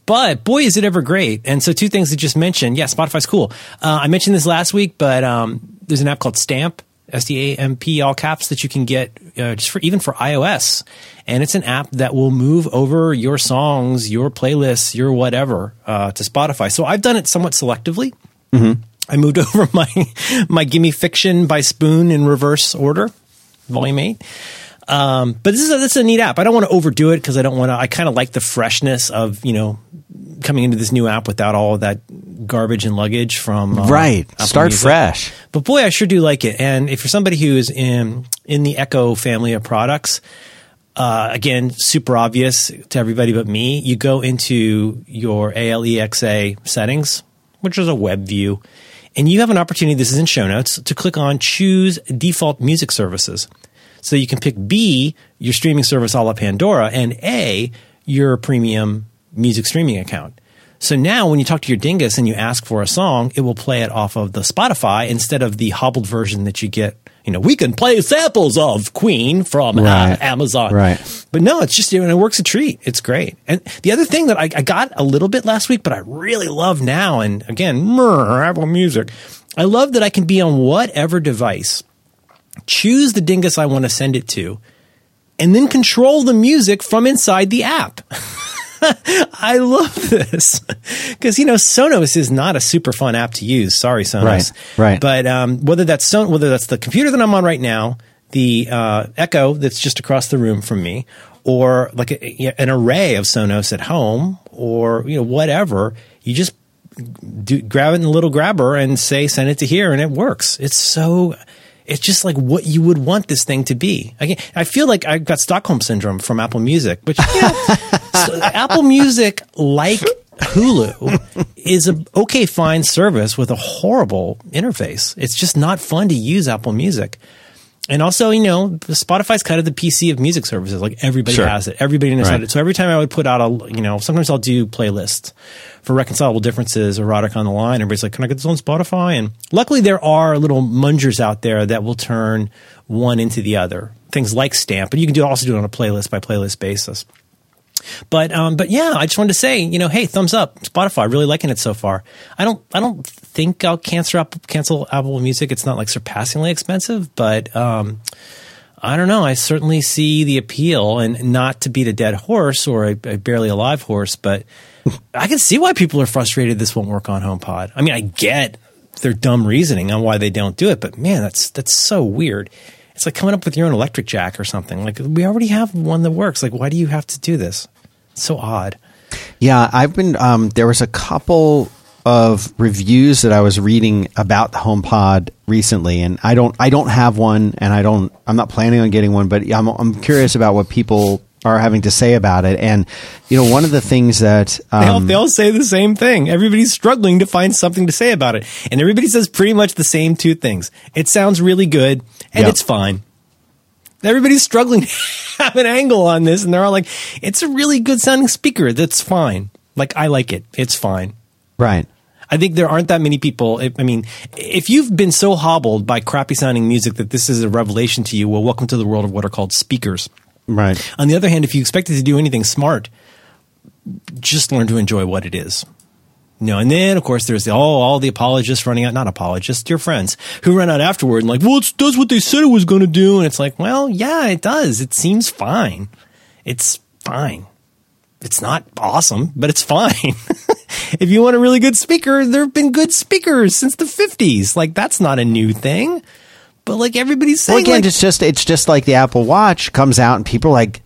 but boy, is it ever great! And so, two things I just mentioned. Yeah, Spotify's cool. Uh, I mentioned this last week, but um, there's an app called Stamp, S T A M P, all caps, that you can get uh, just for even for iOS, and it's an app that will move over your songs, your playlists, your whatever uh, to Spotify. So I've done it somewhat selectively. I moved (laughs) over my my Gimme Fiction by Spoon in reverse order, volume eight. Um, but this is a, this is a neat app. I don't want to overdo it because I don't want to. I kind of like the freshness of you know coming into this new app without all of that garbage and luggage from uh, right. Apple Start Music. fresh. But boy, I sure do like it. And if you're somebody who is in in the Echo family of products, uh, again, super obvious to everybody but me. You go into your ALEXA settings, which is a web view, and you have an opportunity. This is in show notes to click on choose default music services. So you can pick B, your streaming service a la Pandora, and A, your premium music streaming account. So now when you talk to your dingus and you ask for a song, it will play it off of the Spotify instead of the hobbled version that you get. You know, we can play samples of Queen from uh, Amazon. Right. But no, it's just, and it works a treat. It's great. And the other thing that I, I got a little bit last week, but I really love now, and again, Apple Music, I love that I can be on whatever device, choose the dingus I want to send it to, and then control the music from inside the app. (laughs) (laughs) I love this (laughs) because you know Sonos is not a super fun app to use. Sorry, Sonos. Right, right. But um, whether that's Son- whether that's the computer that I'm on right now, the uh, Echo that's just across the room from me, or like a, yeah, an array of Sonos at home, or you know whatever, you just do, grab it in the little grabber and say send it to here, and it works. It's so. It's just like what you would want this thing to be. Again, I feel like I've got Stockholm syndrome from Apple Music, which know, (laughs) so Apple Music, like Hulu, is a okay, fine service with a horrible interface. It's just not fun to use Apple Music. And also, you know, Spotify's kind of the PC of music services. Like everybody Sure. has it. Everybody knows Right. it. So every time I would put out a, you know, sometimes I'll do playlists for reconcilable differences, Roderick on the line. Everybody's like, can I get this on Spotify? And luckily there are little mungers out there that will turn one into the other. Things like Stamp, but you can do also do it on a playlist by playlist basis. But um, but yeah, I just wanted to say, you know, hey, thumbs up, Spotify, really liking it so far. I don't I don't think I'll cancel cancel Apple Music. It's not like surpassingly expensive, but um, I don't know. I certainly see the appeal, and not to beat a dead horse or a, a barely alive horse, but I can see why people are frustrated this won't work on HomePod. I mean, I get their dumb reasoning on why they don't do it, but man, that's that's so weird. It's like coming up with your own electric jack or something. Like we already have one that works. Like why do you have to do this? It's so odd. Yeah, I've been. Um, there was a couple of reviews that I was reading about the HomePod recently, and I don't. I don't have one, and I don't. I'm not planning on getting one, but I'm. I'm curious about what people are having to say about it. And you know, one of the things that They, all, um, they all say the same thing. Everybody's struggling to find something to say about it. And everybody says pretty much the same two things. It sounds really good and Yep. it's fine. Everybody's struggling (laughs) to have an angle on this and they're all like, it's a really good sounding speaker. That's fine. Like, I like it. It's fine. right. I think there aren't that many people. I mean, if you've been so hobbled by crappy sounding music that this is a revelation to you, well, welcome to the world of what are called speakers. Right. On the other hand, if you expect it to do anything smart, just learn to enjoy what it is. Know, and then of course there's the, all all the apologists running out, not apologists, your friends who run out afterward and like, well, it does what they said it was going to do, and it's like, well, yeah, it does. It seems fine. It's fine. It's not awesome, but it's fine. (laughs) if you want a really good speaker, there have been good speakers since the 50s. Like that's not a new thing. But like everybody's saying, Well, again, like, it's just it's just like the Apple Watch comes out and people are like,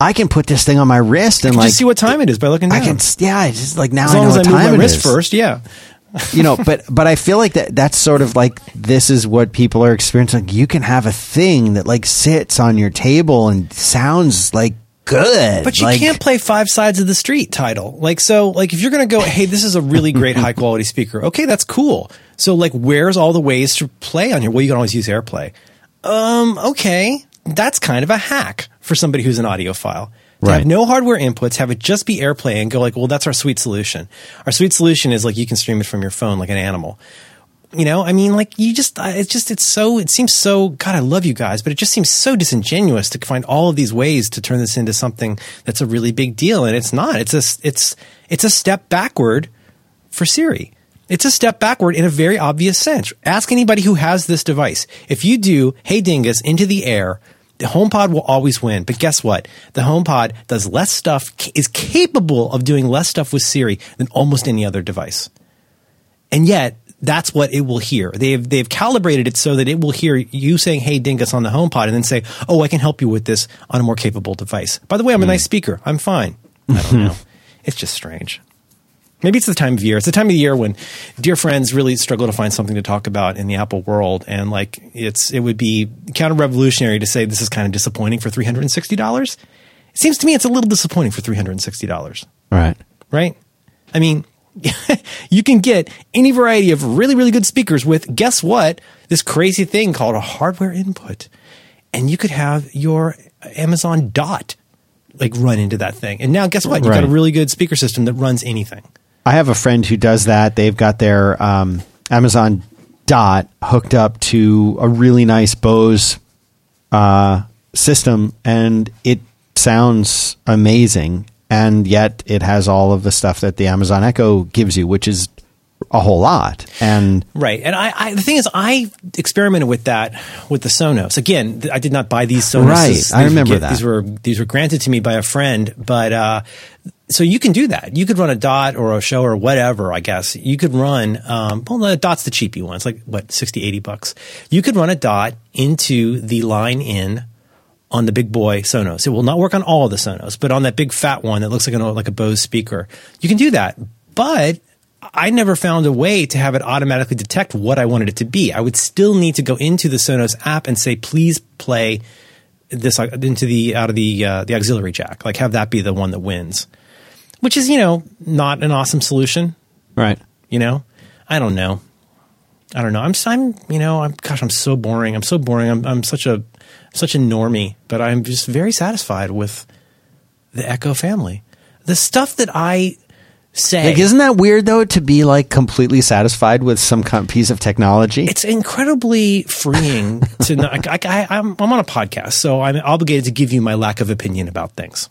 I can put this thing on my wrist and like just see what time it is by looking down. I can yeah, it's just like now as I long know as I what move time my it wrist is. first, yeah. you know, (laughs) but but I feel like that that's sort of like this is what people are experiencing. Like you can have a thing that like sits on your table and sounds like good, But you Like, can't play Five Sides of the Street title. Like, so, like, if you're going to go, hey, this is a really great high quality speaker. Okay, that's cool. So, like, where's all the ways to play on here? Well, you can always use AirPlay. Um, okay. That's kind of a hack for somebody who's an audiophile. To Right. have no hardware inputs, have it just be AirPlay and go like, well, that's our sweet solution. Our sweet solution is like you can stream it from your phone like an animal. You know, I mean, like you just, it's just, it's so, it seems so, God, I love you guys, but it just seems so disingenuous to find all of these ways to turn this into something that's a really big deal. And it's not. It's a, it's, it's a step backward for Siri. It's a step backward in a very obvious sense. Ask anybody who has this device. If you do, hey dingus, into the air, the HomePod will always win. But guess what? The HomePod does less stuff, is capable of doing less stuff with Siri than almost any other device. And yet, that's what it will hear. They've they've calibrated it so that it will hear you saying "Hey Dingus" on the HomePod, and then say, "Oh, I can help you with this on a more capable device." By the way, I'm a hmm. nice speaker. I'm fine. I don't (laughs) know. It's just strange. Maybe it's the time of year. It's the time of year when dear friends really struggle to find something to talk about in the Apple world, and like it's it would be counter revolutionary to say this is kind of disappointing for three hundred and sixty dollars. It seems to me it's a little disappointing for three hundred and sixty dollars right. right? I mean, (laughs) you can get any variety of really, really good speakers with, guess what? This crazy thing called a hardware input. And you could have your Amazon Dot like run into that thing. And now guess what? You've got a really good speaker system that runs anything. I have a friend who does that. They've got their um, Amazon Dot hooked up to a really nice Bose uh, system, and it sounds amazing. And yet, it has all of the stuff that the Amazon Echo gives you, which is a whole lot. And Right. And I, I the thing is I experimented with that with the Sonos. Again, I did not buy these Sonos. Right. These I remember that. These were these were granted to me by a friend, but uh so you can do that. You could run a dot or a show or whatever, I guess. You could run um well the dot's the cheapy one. It's like what 60 80 bucks. You could run a dot into the line in on the big boy Sonos. It will not work on all of the Sonos, but on that big fat one that looks like a like a Bose speaker, you can do that. But I never found a way to have it automatically detect what I wanted it to be. I would still need to go into the Sonos app and say, "Please play this uh, into the out of the uh, the auxiliary jack." Like have that be the one that wins, which is you know not an awesome solution. right. You know, I don't know. I don't know. I'm, I'm, you know, I'm, gosh, I'm so boring. I'm so boring. I'm, I'm such a, such a normie, but I'm just very satisfied with the Echo family. The stuff that I say. Like, isn't that weird though to be like completely satisfied with some kind of piece of technology? It's incredibly freeing (laughs) to not. I, am on a podcast, so I'm obligated to give you my lack of opinion about things.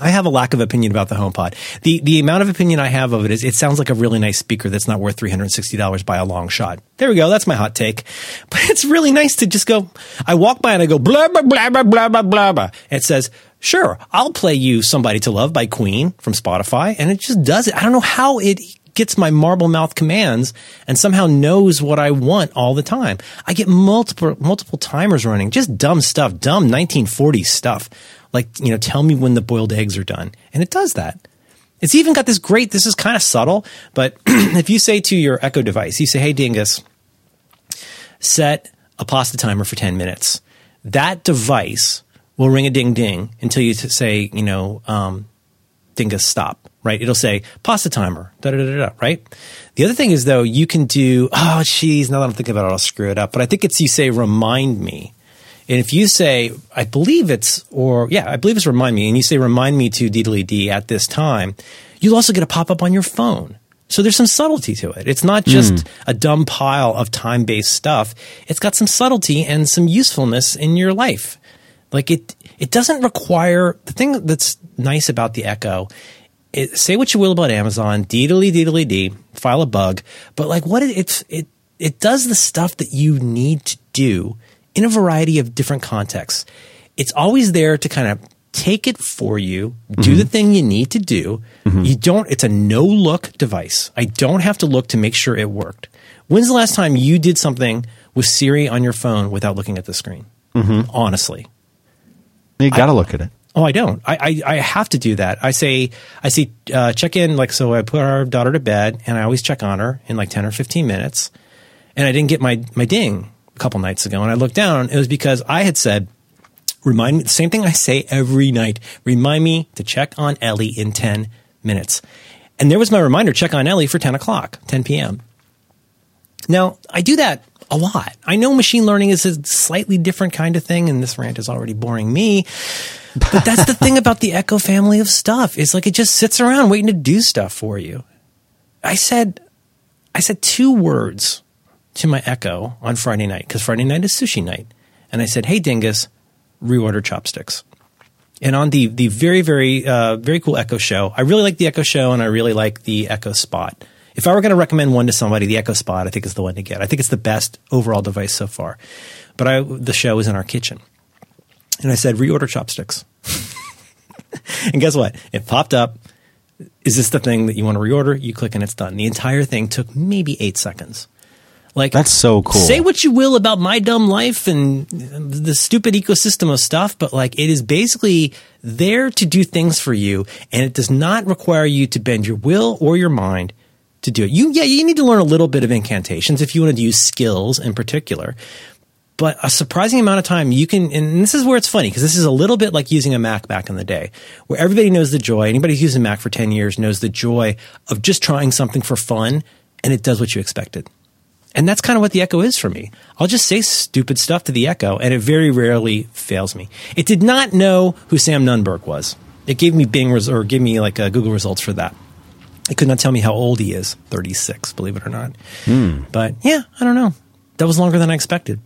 I have a lack of opinion about the HomePod. The the amount of opinion I have of it is it sounds like a really nice speaker that's not worth three hundred and sixty dollars by a long shot. There we go. That's my hot take. But it's really nice to just go. I walk by and I go blah blah blah blah blah blah blah. It says "Sure, I'll play you Somebody to Love by Queen from Spotify," and it just does it. I don't know how it gets my marble mouth commands and somehow knows what I want all the time. I get multiple multiple timers running, just dumb stuff, dumb 1940s stuff. Like, you know, tell me when the boiled eggs are done. And it does that. It's even got this great, this is kind of subtle, but (clears throat) if you say to your Echo device, you say, hey, Dingus, set a pasta timer for 10 minutes. That device will ring a ding ding until you say, you know, um, Dingus stop, right? It'll say pasta timer, da da da da, right? The other thing is though, you can do, oh, geez, now that I'm thinking about it, I'll screw it up. But I think it's you say remind me. And if you say, I believe it's, or yeah, I believe it's remind me, and you say remind me to DDLD at this time, you'll also get a pop up on your phone So there's some subtlety to it. It's not just a dumb pile of time based stuff. It's got some subtlety and some usefulness in your life. Like it, it doesn't require the thing that's nice about the Echo. It, say what you will about Amazon, deedly deedly dee, file a bug, but like what it, it's it it does the stuff that you need to do in a variety of different contexts. It's always there to kind of take it for you, do the mm-hmm. thing you need to do. Mm-hmm. You don't, it's a no look device. I don't have to look to make sure it worked. When's the last time you did something with Siri on your phone without looking at the screen? Mm-hmm. Honestly. You got to look at it. Oh, I don't. I, I, I have to do that. I say, I say, uh, check in, like, so I put our daughter to bed and I always check on her in like 10 or 15 minutes. And I didn't get my, my ding a couple nights ago. And I looked down. It was because I had said, remind me, the same thing I say every night, remind me to check on Ellie in 10 minutes. And there was my reminder, check on Ellie for 10 o'clock, 10 p.m. Now, I do that a lot. I know machine learning is a slightly different kind of thing, and this rant is already boring me. But that's the thing about the Echo family of stuff. It's like it just sits around waiting to do stuff for you. I said, I said two words to my Echo on Friday night because Friday night is sushi night, and I said, "Hey, Dingus, reorder chopsticks." And on the the very very uh, very cool Echo Show, I really like the Echo Show, and I really like the Echo Spot. If I were going to recommend one to somebody, the Echo Spot I think is the one to get. I think it's the best overall device so far. But I the show is in our kitchen, and I said reorder chopsticks. (laughs) and guess what? It popped up. Is this the thing that you want to reorder? You click and it's done. The entire thing took maybe eight seconds. Like That's so cool. Say what you will about my dumb life and the stupid ecosystem of stuff, but like it is basically there to do things for you, and it does not require you to bend your will or your mind to do it. You yeah, you need to learn a little bit of incantations if you want to use skills in particular. But a surprising amount of time you can, and this is where it's funny because this is a little bit like using a Mac back in the day, where everybody knows the joy. Anybody who's used a Mac for 10 years knows the joy of just trying something for fun and it does what you expected. And that's kind of what the Echo is for me. I'll just say stupid stuff to the Echo, and it very rarely fails me. It did not know who Sam Nunberg was. It gave me Bing res- or gave me like uh, Google results for that. It could not tell me how old he is, 36, believe it or not. But yeah, I don't know. That was longer than I expected.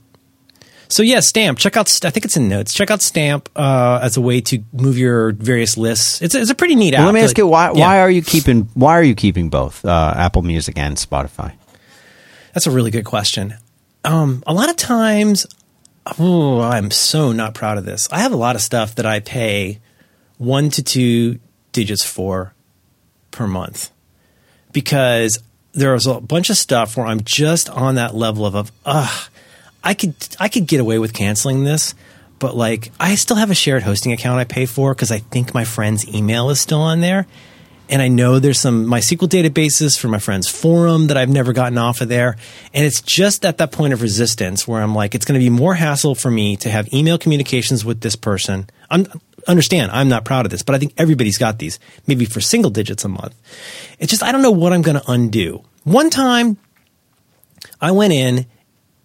So yeah, Stamp. Check out. I think it's in notes. Check out Stamp uh, as a way to move your various lists. It's it's a pretty neat Well, app. let me ask Like- you why? yeah. Why are you keeping? Why are you keeping both uh, Apple Music and Spotify? That's a really good question. Um, a lot of times, oh, I'm so not proud of this. I have a lot of stuff that I pay one to two digits for per month because there's a bunch of stuff where I'm just on that level of, of ugh, I could I could get away with canceling this, but like I still have a shared hosting account I pay for because I think my friend's email is still on there. And I know there's some MySQL databases for my friend's forum that I've never gotten off of there. And it's just at that point of resistance where I'm like, it's going to be more hassle for me to have email communications with this person. I'm, understand, I'm not proud of this, but I think everybody's got these, maybe for single digits a month. It's just, I don't know what I'm going to undo. One time, I went in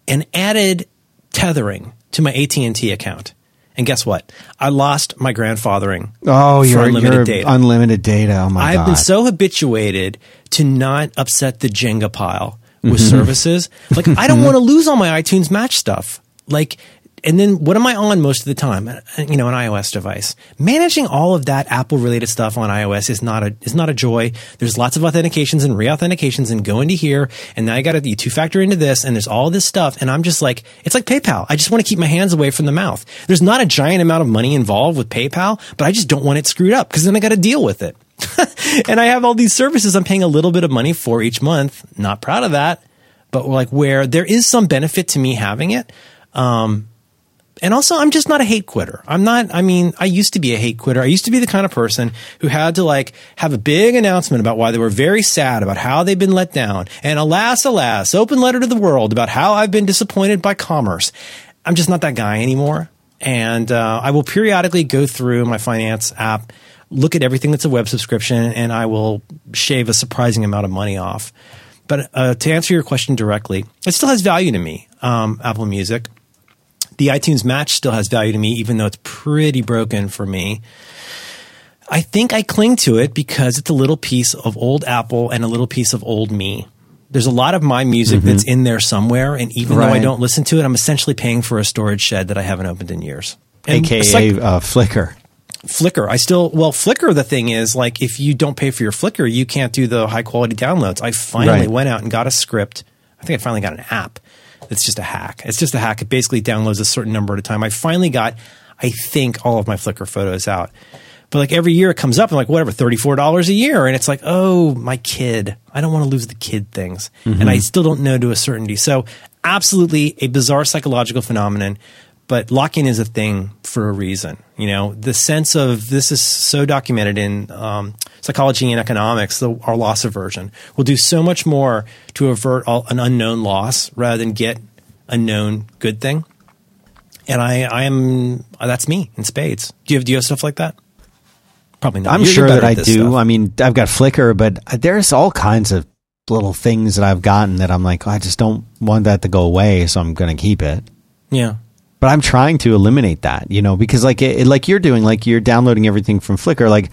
and added tethering to my AT&T account. And guess what? I lost my grandfathering. Oh, for you're unlimited you're data. unlimited data. Oh my God. I've god! been so habituated to not upset the Jenga pile with Mm-hmm. services. Like I don't want to lose all my iTunes Match stuff. Like, and then what am I on most of the time? Uh, You know, an iOS device. Managing all of that Apple related stuff on iOS is not a is not a joy. There's lots of authentications and re-authentications and go into here, and now I got to two factor into this, and there's all this stuff, and I'm just like, it's like PayPal. I just want to keep my hands away from the mouth. There's not a giant amount of money involved with PayPal, but I just don't want it screwed up because then I got to deal with it. (laughs) and I have all these services I'm paying a little bit of money for each month. Not proud of that, but like where there is some benefit to me having it. Um, and also, I'm just not a hate quitter. I'm not, I mean, I used to be a hate quitter. I used to be the kind of person who had to like have a big announcement about why they were very sad about how they've been let down. And alas, alas, open letter to the world about how I've been disappointed by commerce. I'm just not that guy anymore. And uh, I will periodically go through my finance app, look at everything that's a web subscription, and I will shave a surprising amount of money off. But uh, to answer your question directly, it still has value to me, um, Apple Music the iTunes Match still has value to me, even though it's pretty broken for me. I think I cling to it because it's a little piece of old Apple and a little piece of old me. There's a lot of my music that's in there somewhere, and even though I don't listen to it, I'm essentially paying for a storage shed that I haven't opened in years. And AKA like uh, Flickr. Flickr. I still well, Flickr. The thing is, like, if you don't pay for your Flickr, you can't do the high quality downloads. I finally Right. went out and got a script. I think I finally got an app. It's just a hack. It's just a hack. It basically downloads a certain number at a time. I finally got, I think, all of my Flickr photos out. But like every year it comes up and like whatever, $34 a year. And it's like, oh, my kid. I don't want to lose the kid things. And mm-hmm. I still don't know to a certainty. So absolutely a bizarre psychological phenomenon, but lock-in is a thing for a reason. You know, the sense of this is so documented in um, psychology and economics, the, our loss aversion. We'll do so much more to avert all, an unknown loss rather than get a known good thing. And I, I am, that's me in spades. Do you have, do you have stuff like that? Probably not. I'm You're- sure that I do. stuff. I mean, I've got Flickr, but there's all kinds of little things that I've gotten that I'm like, I just don't want that to go away, so I'm going to keep it. yeah. But I'm trying to eliminate that, you know, because like it, like you're doing, like you're downloading everything from Flickr. Like,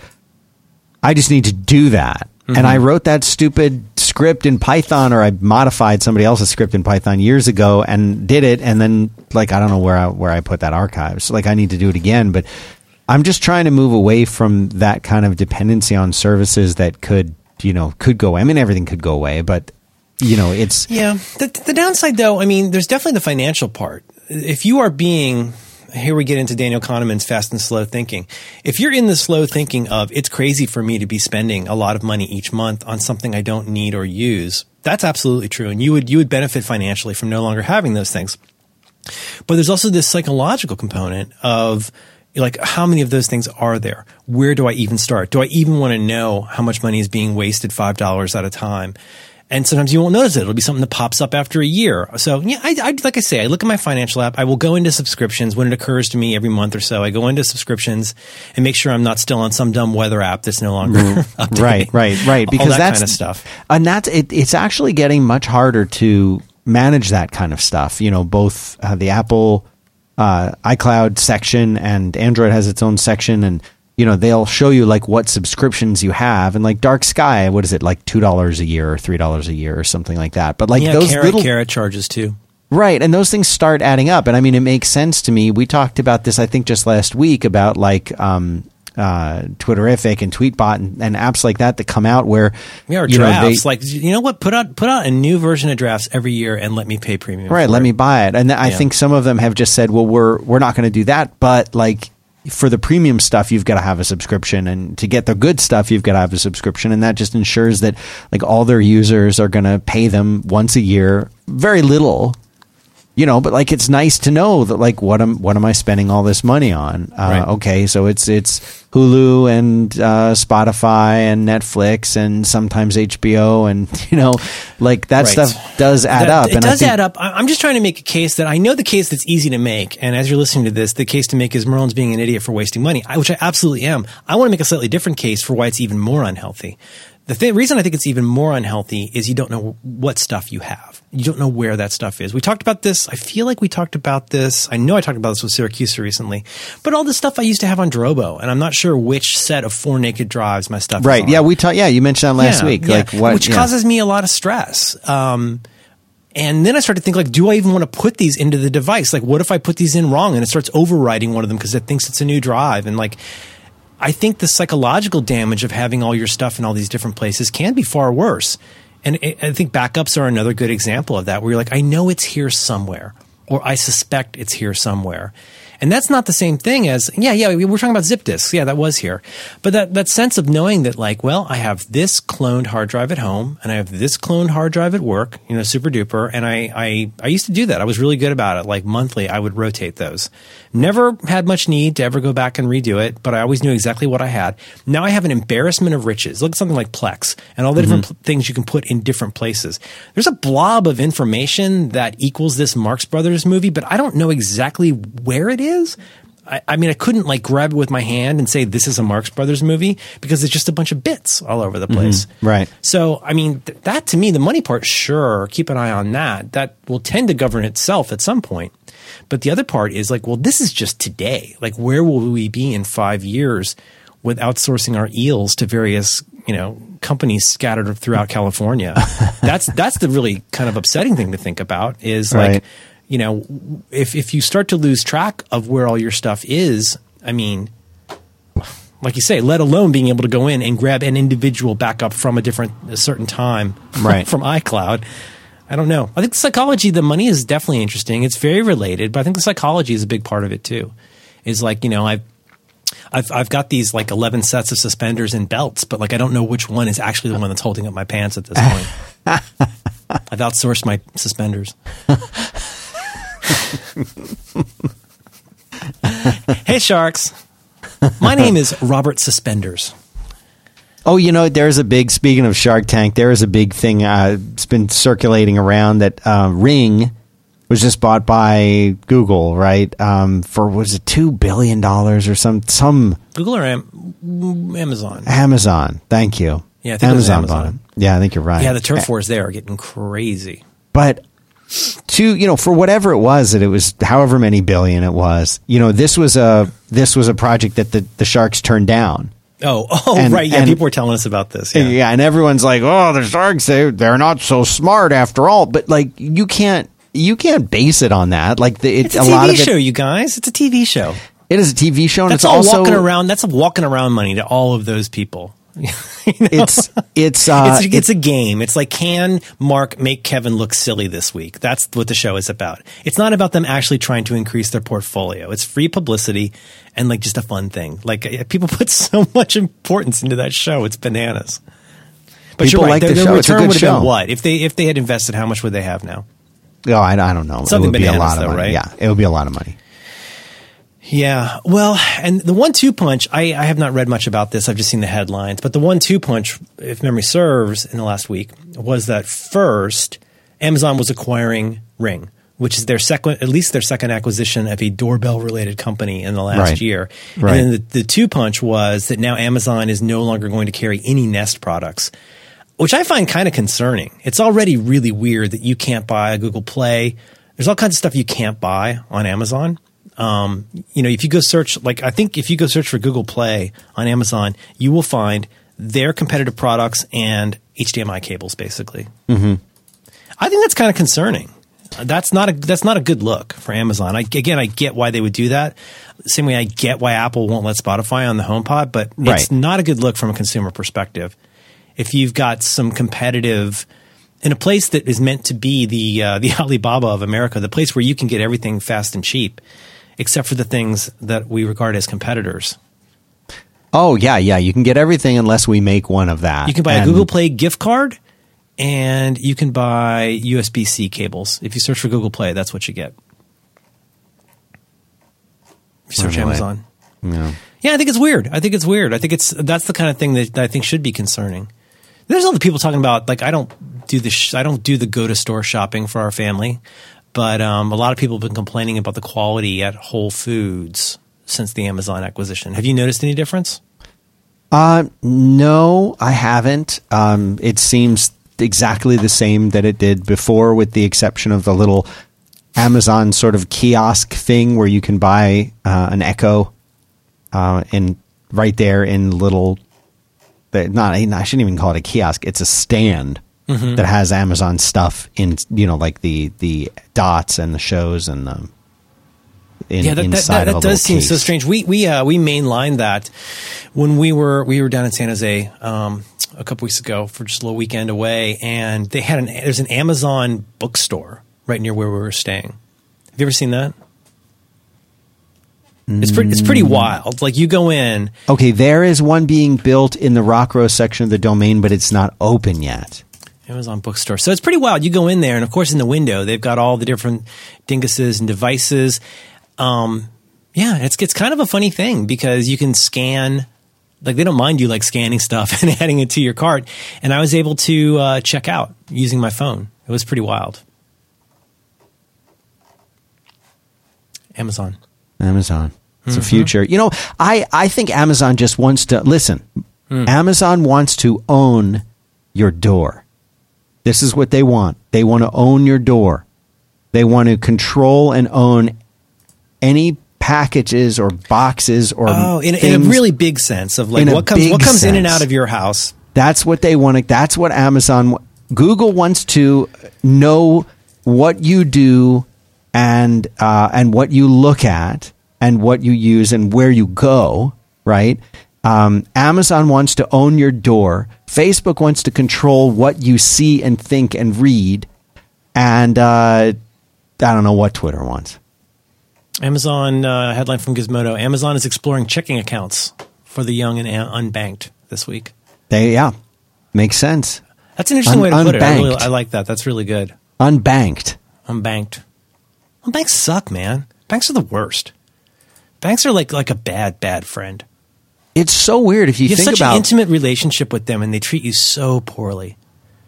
I just need to do that, and Mm-hmm. I wrote that stupid script in Python, or I modified somebody else's script in Python years ago and did it, and then like I don't know where I where I put that archives. So, like I need to do it again, but I'm just trying to move away from that kind of dependency on services that could, you know, could go. I mean, everything could go away, but you know, it's Yeah. The, the downside, though, I mean, there's definitely the financial part. If you are being, here we get into Daniel Kahneman's fast and slow thinking. If you're in the slow thinking of, it's crazy for me to be spending a lot of money each month on something I don't need or use, that's absolutely true. And you would, you would benefit financially from no longer having those things. But there's also this psychological component of like how many of those things are there? Where do I even start? Do I even want to know how much money is being wasted five dollars at a time? And sometimes you won't notice it. It'll be something that pops up after a year. So yeah, I, I like I say, I look at my financial app. I will go into subscriptions when it occurs to me every month or so. I go into subscriptions and make sure I'm not still on some dumb weather app that's no longer (laughs) updating. right, right, right. Because that that's kind of stuff. and that's it, it's actually getting much harder to manage that kind of stuff. You know, both uh, the Apple uh, iCloud section and Android has its own section, and you know they'll show you like what subscriptions you have, and like Dark Sky, what is it like two dollars a year or three dollars a year or something like that. But like Yeah, those Carrot, little Carrot charges too. Right, and those things start adding up, and I mean, it makes sense to me. We talked about this, I think, just last week about like um, uh, Twitterrific and Tweetbot and, and apps like that that come out where Yeah, or you know, they- drafts. like you know what? Put out put out a new version of drafts every year and let me pay premium. right, let it. me buy it. And I Yeah. think some of them have just said, well, we're we're not going to do that, but like for the premium stuff, you've got to have a subscription, and to get the good stuff, you've got to have a subscription, and that just ensures that like all their users are going to pay them once a year, very little. You know, but like it's nice to know that like what am what am I spending all this money on? Uh, Right. Okay, so it's it's Hulu and uh, Spotify and Netflix and sometimes HBO and (laughs) you know like that Right. stuff does add That- up. It and does think- add up. I'm just trying to make a case that I know the case that's easy to make. And as you're listening to this, the case to make is Merlin's being an idiot for wasting money, which I absolutely am. I want to make a slightly different case for why it's even more unhealthy. The th- reason I think it's even more unhealthy is you don't know what stuff you have. You don't know where that stuff is. We talked about this. I feel like we talked about this. I know I talked about this with Siracusa recently, but all the stuff I used to have on Drobo, and I'm not sure which set of four naked drives my stuff is Right. Yeah, we talked. Yeah, you mentioned that last Yeah, week. yeah. Like what? which yeah. causes me a lot of stress. Um, and then I started to think like, do I even want to put these into the device? Like, what if I put these in wrong and it starts overriding one of them because it thinks it's a new drive? And like, I think the psychological damage of having all your stuff in all these different places can be far worse. And I think backups are another good example of that, where you're like, I know it's here somewhere, or I suspect it's here somewhere. And that's not the same thing as, yeah, yeah, we we're talking about zip disks. Yeah, that was here. But that, that sense of knowing that, like, well, I have this cloned hard drive at home and I have this cloned hard drive at work, you know, SuperDuper. And I, I, I used to do that. I was really good about it. Like monthly, I would rotate those. Never had much need to ever go back and redo it, but I always knew exactly what I had. Now I have an embarrassment of riches. Look at something like Plex and all the different mm-hmm. pl- things you can put in different places. There's a blob of information that equals this Marx Brothers movie, but I don't know exactly where it is. I, I mean, I couldn't like grab it with my hand and say this is a Marx Brothers movie because it's just a bunch of bits all over the mm-hmm. place. Right. So, I mean, th- that to me, the money part, sure, keep an eye on that. That will tend to govern itself at some point. But the other part is like, well, this is just today. Like, where will we be in five years with outsourcing our eels to various you know companies scattered throughout California. (laughs) that's that's the really kind of upsetting thing to think about. Is like Right. You know if if you start to lose track of where all your stuff is, I mean. Like you say, let alone being able to go in and grab an individual backup from a different, a certain time, (laughs) Right. from iCloud. I don't know. I think the psychology, the money is definitely interesting. It's very related, but I think the psychology is a big part of it too. Is like you know I've I've I've got these like eleven sets of suspenders and belts, but like I don't know which one is actually the one that's holding up my pants at this point. (laughs) I've outsourced my suspenders. (laughs) (laughs) hey sharks, my name is Robert Suspenders. Oh, you know, there's a big. Speaking of Shark Tank, there is a big thing. Uh, it's been circulating around that uh, Ring was just bought by Google, right? Um, for was it two billion dollars or some some Google or Am- Amazon? Amazon? Thank you. Yeah, I think it was bought it. Yeah, I think you're right. Yeah, the turf wars there are getting crazy. but to you know for whatever it was that it was however many billion it was you know this was a this was a project that the, the sharks turned down Oh, (laughs) oh, And- right. Yeah, and- people were telling us about this. yeah. Yeah. and everyone's like oh the sharks they they're not so smart after all but like you can't you can't base it on that like the, it, It's a, a, TV lot of show, it, you guys. It's a TV show. it is a tv show and That's it's all also walking around. That's a walking around money to all of those people. (laughs) it's (laughs) it's uh it's, it's a game. It's like can Mark make Kevin look silly this week? That's what the show is about. It's not about them actually trying to increase their portfolio. It's free publicity and like just a fun thing. Like people (laughs) put so much importance into that show. It's bananas. But People you're right. like their, the their show. It's a return good would have show. been what if they if they had invested? How much would they have now? oh I, I don't know Something it would be a lot of though, money right? yeah it would be a lot of money Yeah. Well, and the one two punch, I, I have not read much about this. I've just seen the headlines. But the one two punch, if memory serves, in the last week was that first, Amazon was acquiring Ring, which is their second, at least their second acquisition of a doorbell related company in the last Right. year. Right. And then the, the two punch was that now Amazon is no longer going to carry any Nest products. Which I find kind of concerning. It's already really weird that you can't buy a Google Play. There's all kinds of stuff you can't buy on Amazon um, you know, if you go search, like I think if you go search for Google Play on Amazon, you will find their competitive products and HDMI cables, basically. Mm-hmm. I think that's kind of concerning. That's not a that's not a good look for Amazon. I, again, I get why they would do that. Same way I get why Apple won't let Spotify on the HomePod, but it's Right. not a good look from a consumer perspective. If you've got some competitive in a place that is meant to be the uh, (laughs) the Alibaba of America, the place where you can get everything fast and cheap, except for the things that we regard as competitors. oh yeah yeah you can get everything unless we make one of that You can buy a Google Play gift card, and you can buy USB C cables. If you search for Google Play, that's what you get. If you search boy. Amazon. Yeah. Yeah, I think it's weird. I think it's weird. I think it's that's the kind of thing that I think should be concerning. There's other people talking about like I don't do the sh- I don't do the go to store shopping for our family, but um, a lot of people have been complaining about the quality at Whole Foods since the Amazon acquisition. Have you noticed any difference? Uh, no, I haven't. Um, it seems exactly the same that it did before, with the exception of the little Amazon sort of kiosk thing where you can buy uh, an Echo, uh, and right there in little. Not, I shouldn't even call it a kiosk. It's a stand Mm-hmm. that has Amazon stuff in, you know, like the the dots and the shows and the. In, yeah, that, that, that, that does seem so strange. We we uh, we mainlined that when we were we were down in San Jose um, a couple weeks ago for just a little weekend away, and they had an there's an Amazon bookstore right near where we were staying. Have you ever seen that? It's pretty it's pretty wild. Like you go in, Okay, there is one being built in the Rock Rose section of the domain, but it's not open yet. Amazon bookstore. So it's pretty wild. You go in there, and of course, in the window, they've got all the different dinguses and devices. Um, yeah, it's it's kind of a funny thing because you can scan. Like they don't mind you like scanning stuff (laughs) and adding it to your cart. And I was able to uh, check out using my phone. It was pretty wild. Amazon. Amazon. It's Mm-hmm. a future. You know, I, I think Amazon just wants to listen. Hmm. Amazon wants to own your door. This is what they want. They want to own your door. They want to control and own any packages or boxes or Oh, in, in a really big sense of like what comes what comes in and out of your house. That's what they want to. That's what Amazon. Google wants to know what you do and uh, and what you look at and what you use and where you go. Right. Um, Amazon wants to own your door. Facebook wants to control what you see and think and read. And uh, I don't know what Twitter wants. Amazon uh, headline from Gizmodo: Amazon is exploring checking accounts for the young and unbanked this week. They yeah, makes sense. That's an interesting Un- way to put it. I, really. I like that. That's really good. Unbanked. Unbanked. Well, banks suck, man. Banks are the worst. Banks are like like a bad, bad friend. It's so weird if you, You have think such about an intimate relationship with them, and they treat you so poorly.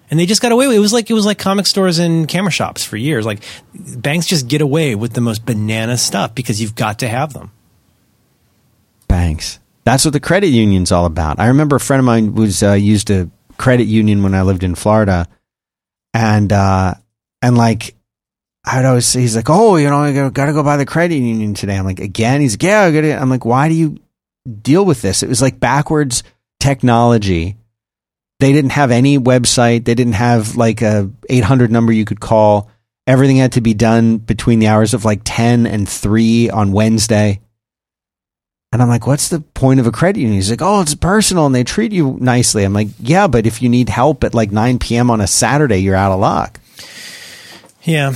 And they just got away with it. was like it was like comic stores and camera shops for years. Like banks just get away with the most banana stuff because you've got to have them. banks. That's what the credit union's all about. I remember a friend of mine was uh, used a credit union when I lived in Florida, and uh, and like I'd always say, he's like, oh, you know, I got to go by the credit union today. I'm like, again? He's like, yeah, I got to. I'm like, why do you deal with this? It was like backwards technology. They didn't have any website. They didn't have like a 800 number you could call. Everything had to be done between the hours of like 10 and 3 on Wednesday. And I'm like, what's the point of a credit union? He's like, oh, it's personal and they treat you nicely. I'm like, yeah, but if you need help at like 9 p.m. on a Saturday, you're out of luck. Yeah,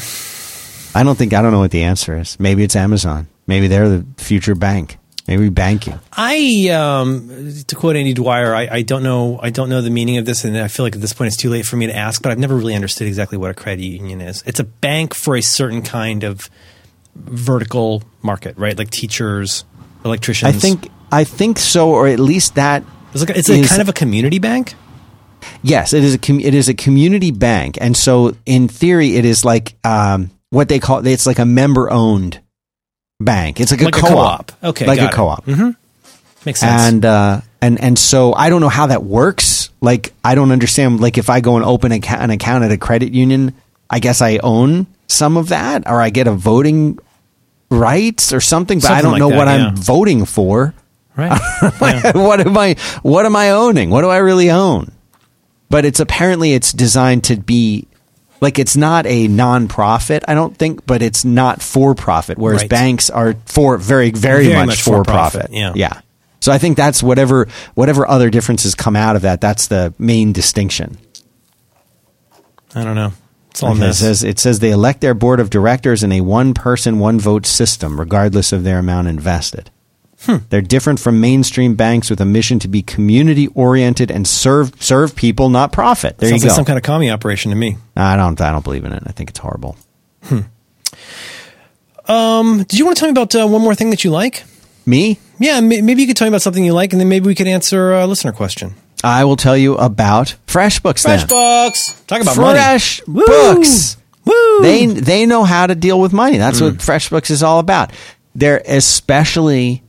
I don't think, I don't know what the answer is. Maybe it's Amazon. Maybe they're the future bank. Maybe banking. I um, to quote Andy Dwyer, I, I don't know I don't know the meaning of this, and I feel like at this point it's too late for me to ask. But I've never really understood exactly what a credit union is. It's a bank for a certain kind of vertical market, right? Like teachers, electricians. I think, I think so, or at least that. it's like it's a is- kind of a community bank. Yes, it is a com- it is a community bank, and so in theory, it is like um, what they call it's like a member owned bank. It's like, Like a a co-op, co-op. Okay, like a it. co-op. Mm-hmm. Makes sense. and uh, and and so I don't know how that works. Like I don't understand. Like if I go and open an account at a credit union, I guess I own some of that, or I get a voting rights or something. But I don't like know that, what yeah. I'm voting for. right. (laughs) Yeah. what am I? What am I owning? What do I really own? But it's apparently it's designed to be like it's not a non-profit. I don't think, but it's not for profit. Whereas Right. banks are for very, very, Very much, much for for-profit, profit. yeah. yeah. So I think that's whatever whatever other differences come out of that. That's the main distinction. I don't know. It's all Okay, it says it says they elect their board of directors in a one person one vote system, regardless of their amount invested. Hmm. They're different from mainstream banks with a mission to be community oriented and serve serve people, not profit. There Sounds you like go. some kind of commie operation to me. I don't I don't believe in it. I think it's horrible. Hmm. Um, Did you want to tell me about uh, one more thing that you like? Me, Yeah, may- maybe you could tell me about something you like, and then maybe we could answer a listener question. I will tell you about FreshBooks. then. FreshBooks. Talk about Fresh money. Woo! Books. Woo! They they know how to deal with money. That's Mm. what FreshBooks is all about. They're especially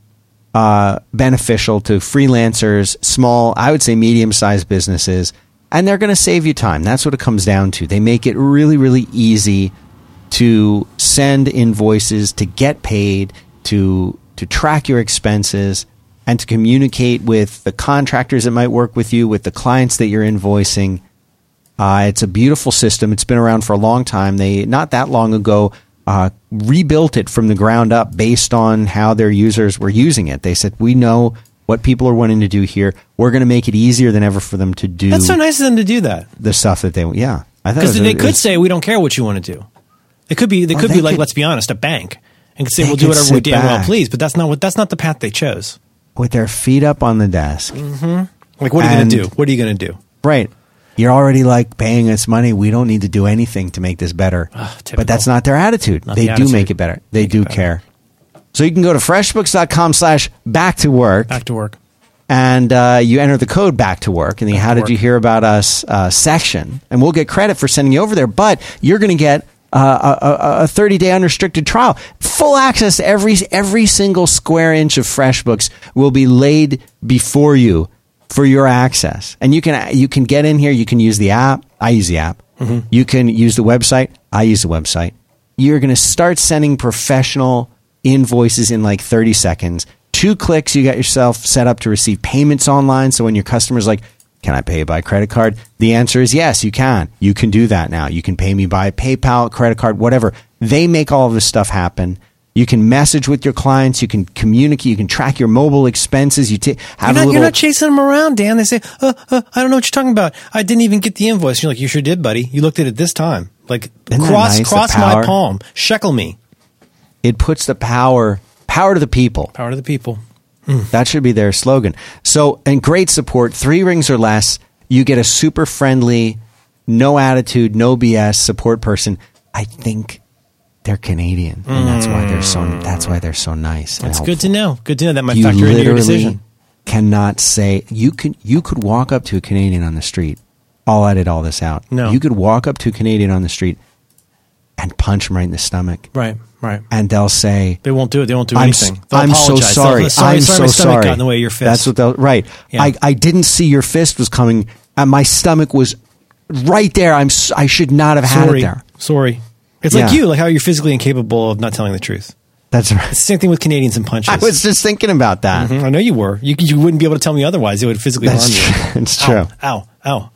uh, beneficial to freelancers, small, I would say medium sized businesses, and they're going to save you time. That's what it comes down to. They make it really really easy to send invoices, to get paid, to to track your expenses, and to communicate with the contractors that might work with you, with the clients that you're invoicing. Uh, it's a beautiful system. It's been around for a long time. They not that long ago uh, rebuilt it from the ground up based on how their users were using it. They said, "We know what people are wanting to do here. We're going to make it easier than ever for them to do That's so nice of them to do that. the stuff that they yeah." I thought it Because they could was- say we don't care what you want to do. It could be. They could they be like, could- let's be honest, a bank, and could say we'll do whatever we damn well please. But that's not what. That's not the path they chose. with their feet up on the desk. Like, what are you going to do? What are you going to do? Right. You're already like paying us money. We don't need to do anything to make this better. typical. but that's not their attitude. Not they the do attitude. make it better. They Make do better. care. So you can go to freshbooks.com slash back to work Back to work. and uh, you enter the code back to work in the Back how did you hear about us uh, section. And we'll get credit for sending you over there, but you're going to get uh, a- a, a 30 day unrestricted trial. Full access to every, every single square inch of FreshBooks will be laid before you for your access. And you can, you can get in here. You can use the app. I use the app. Mm-hmm. You can use the website. I use the website. You're going to start sending professional invoices in like 30 seconds. Two clicks, you got yourself set up to receive payments online. So when your customer's like, can I pay by credit card? The answer is yes, you can. You can do that now. You can pay me by PayPal, credit card, whatever. They make all of this stuff happen. You can message with your clients. You can communicate. You can track your mobile expenses. You You're have a not, little. you're not chasing them around, Dan. They say, uh, uh, I don't know what you're talking about. I didn't even get the invoice. You're like, you sure did, buddy. You looked at it this time. Like, Isn't cross, nice, cross my palm. Shekel me. it puts the power power to the people. Power to the people. That should be their slogan. So, and great support, three rings or less, you get a super friendly, no attitude, no BS support person. I think they're Canadian, and that's why they're so. Mm. That's why they're so nice. That's helpful. good to know. Good to know. That might You factor into your decision. cannot say you can. You could walk up to a Canadian on the street. I'll edit all this out. No. you could walk up to a Canadian on the street and punch him right in the stomach, Right, right. and they'll say, They won't do it. They won't do I'm, anything. They'll I'm so sorry. They'll- sorry, I'm sorry, so my stomach sorry. got in the way of your fist. That's what they'll right. Yeah. I, I didn't see your fist was coming, and my stomach was right there. I'm I should not have had it there. Sorry. It's like you, like how you're physically incapable of not telling the truth. That's right. Same thing with Canadians and punches. I was just thinking about that. Mhm, I know you were. You, you wouldn't be able to tell me otherwise. It would physically That's harm true. you. (laughs) It's Ow, true. Ow, ow.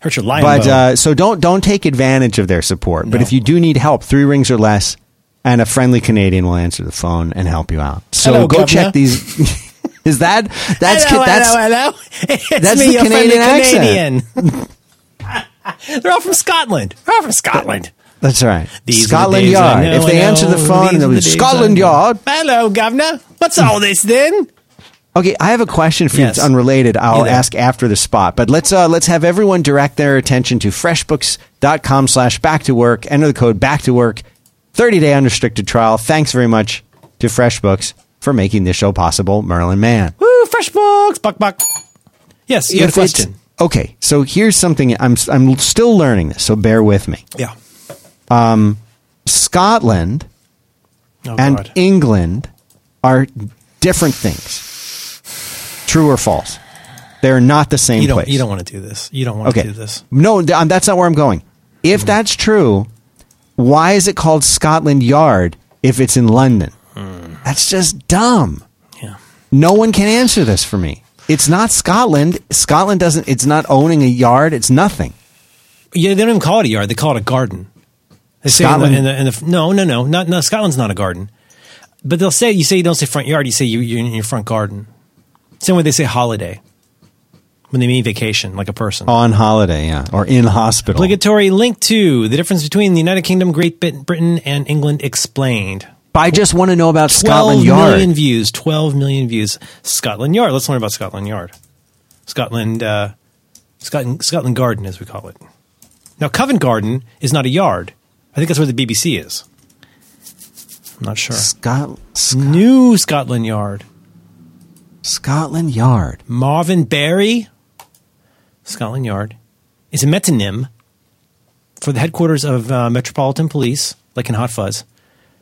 Hurt your lion But uh, so don't don't take advantage of their support. But if you do need help, three rings or less, and a friendly Canadian will answer the phone and help you out. So Hello, go governor. check these. (laughs) Is that that's hello, that's hello, hello. (laughs) That's me, the Canadian Canadian. They're all from Scotland. They're all from Scotland. That's right. These are the Scotland Yard. if they answer the phone, they'll be the Scotland Yard. Hello, governor. What's all this then? Okay, I have a question for you. Yes. It's unrelated. I'll ask after the spot. But let's uh, let's have everyone direct their attention to freshbooks.com slash back to work. Enter the code back to work. 30 day unrestricted trial. Thanks very much to FreshBooks for making this show possible. Merlin Mann. Woo, fresh books. Buck, buck. Yes, you had a question. Okay, so here's something I'm I'm still learning this, so bear with me. Yeah. Um, Scotland Oh, and God. England are different things. True or false? They're not the same You don't, place. you don't want to do this. You don't want to do this. No, um, that's not where I'm going. If hmm. that's true, why is it called Scotland Yard if it's in London? Hmm. That's just dumb. Yeah. No one can answer this for me. It's not Scotland. Scotland doesn't. It's not owning a yard. It's nothing. Yeah, they don't even call it a yard. They call it a garden. They say in the, Scotland- in the, in the, no, no, no, not, no. Scotland's not a garden. But they'll say you say you don't say front yard. You say you, you're in your front garden. Same way they say holiday when they mean vacation, like a person. On holiday, yeah, or in hospital. Obligatory link to the difference between the United Kingdom, Great Britain, and England explained. I just want to know about Scotland Yard. million views. 12 million views. Scotland Yard. Let's learn about Scotland Yard. Scotland, uh, Scotland, Scotland Garden, as we call it. Now, Covent Garden is not a yard. I think that's where the BBC is. I'm not sure. Scot- New Scotland Yard. Scotland Yard. Marvin Berry, Scotland Yard, is a metonym for the headquarters of uh, Metropolitan Police, like in Hot Fuzz.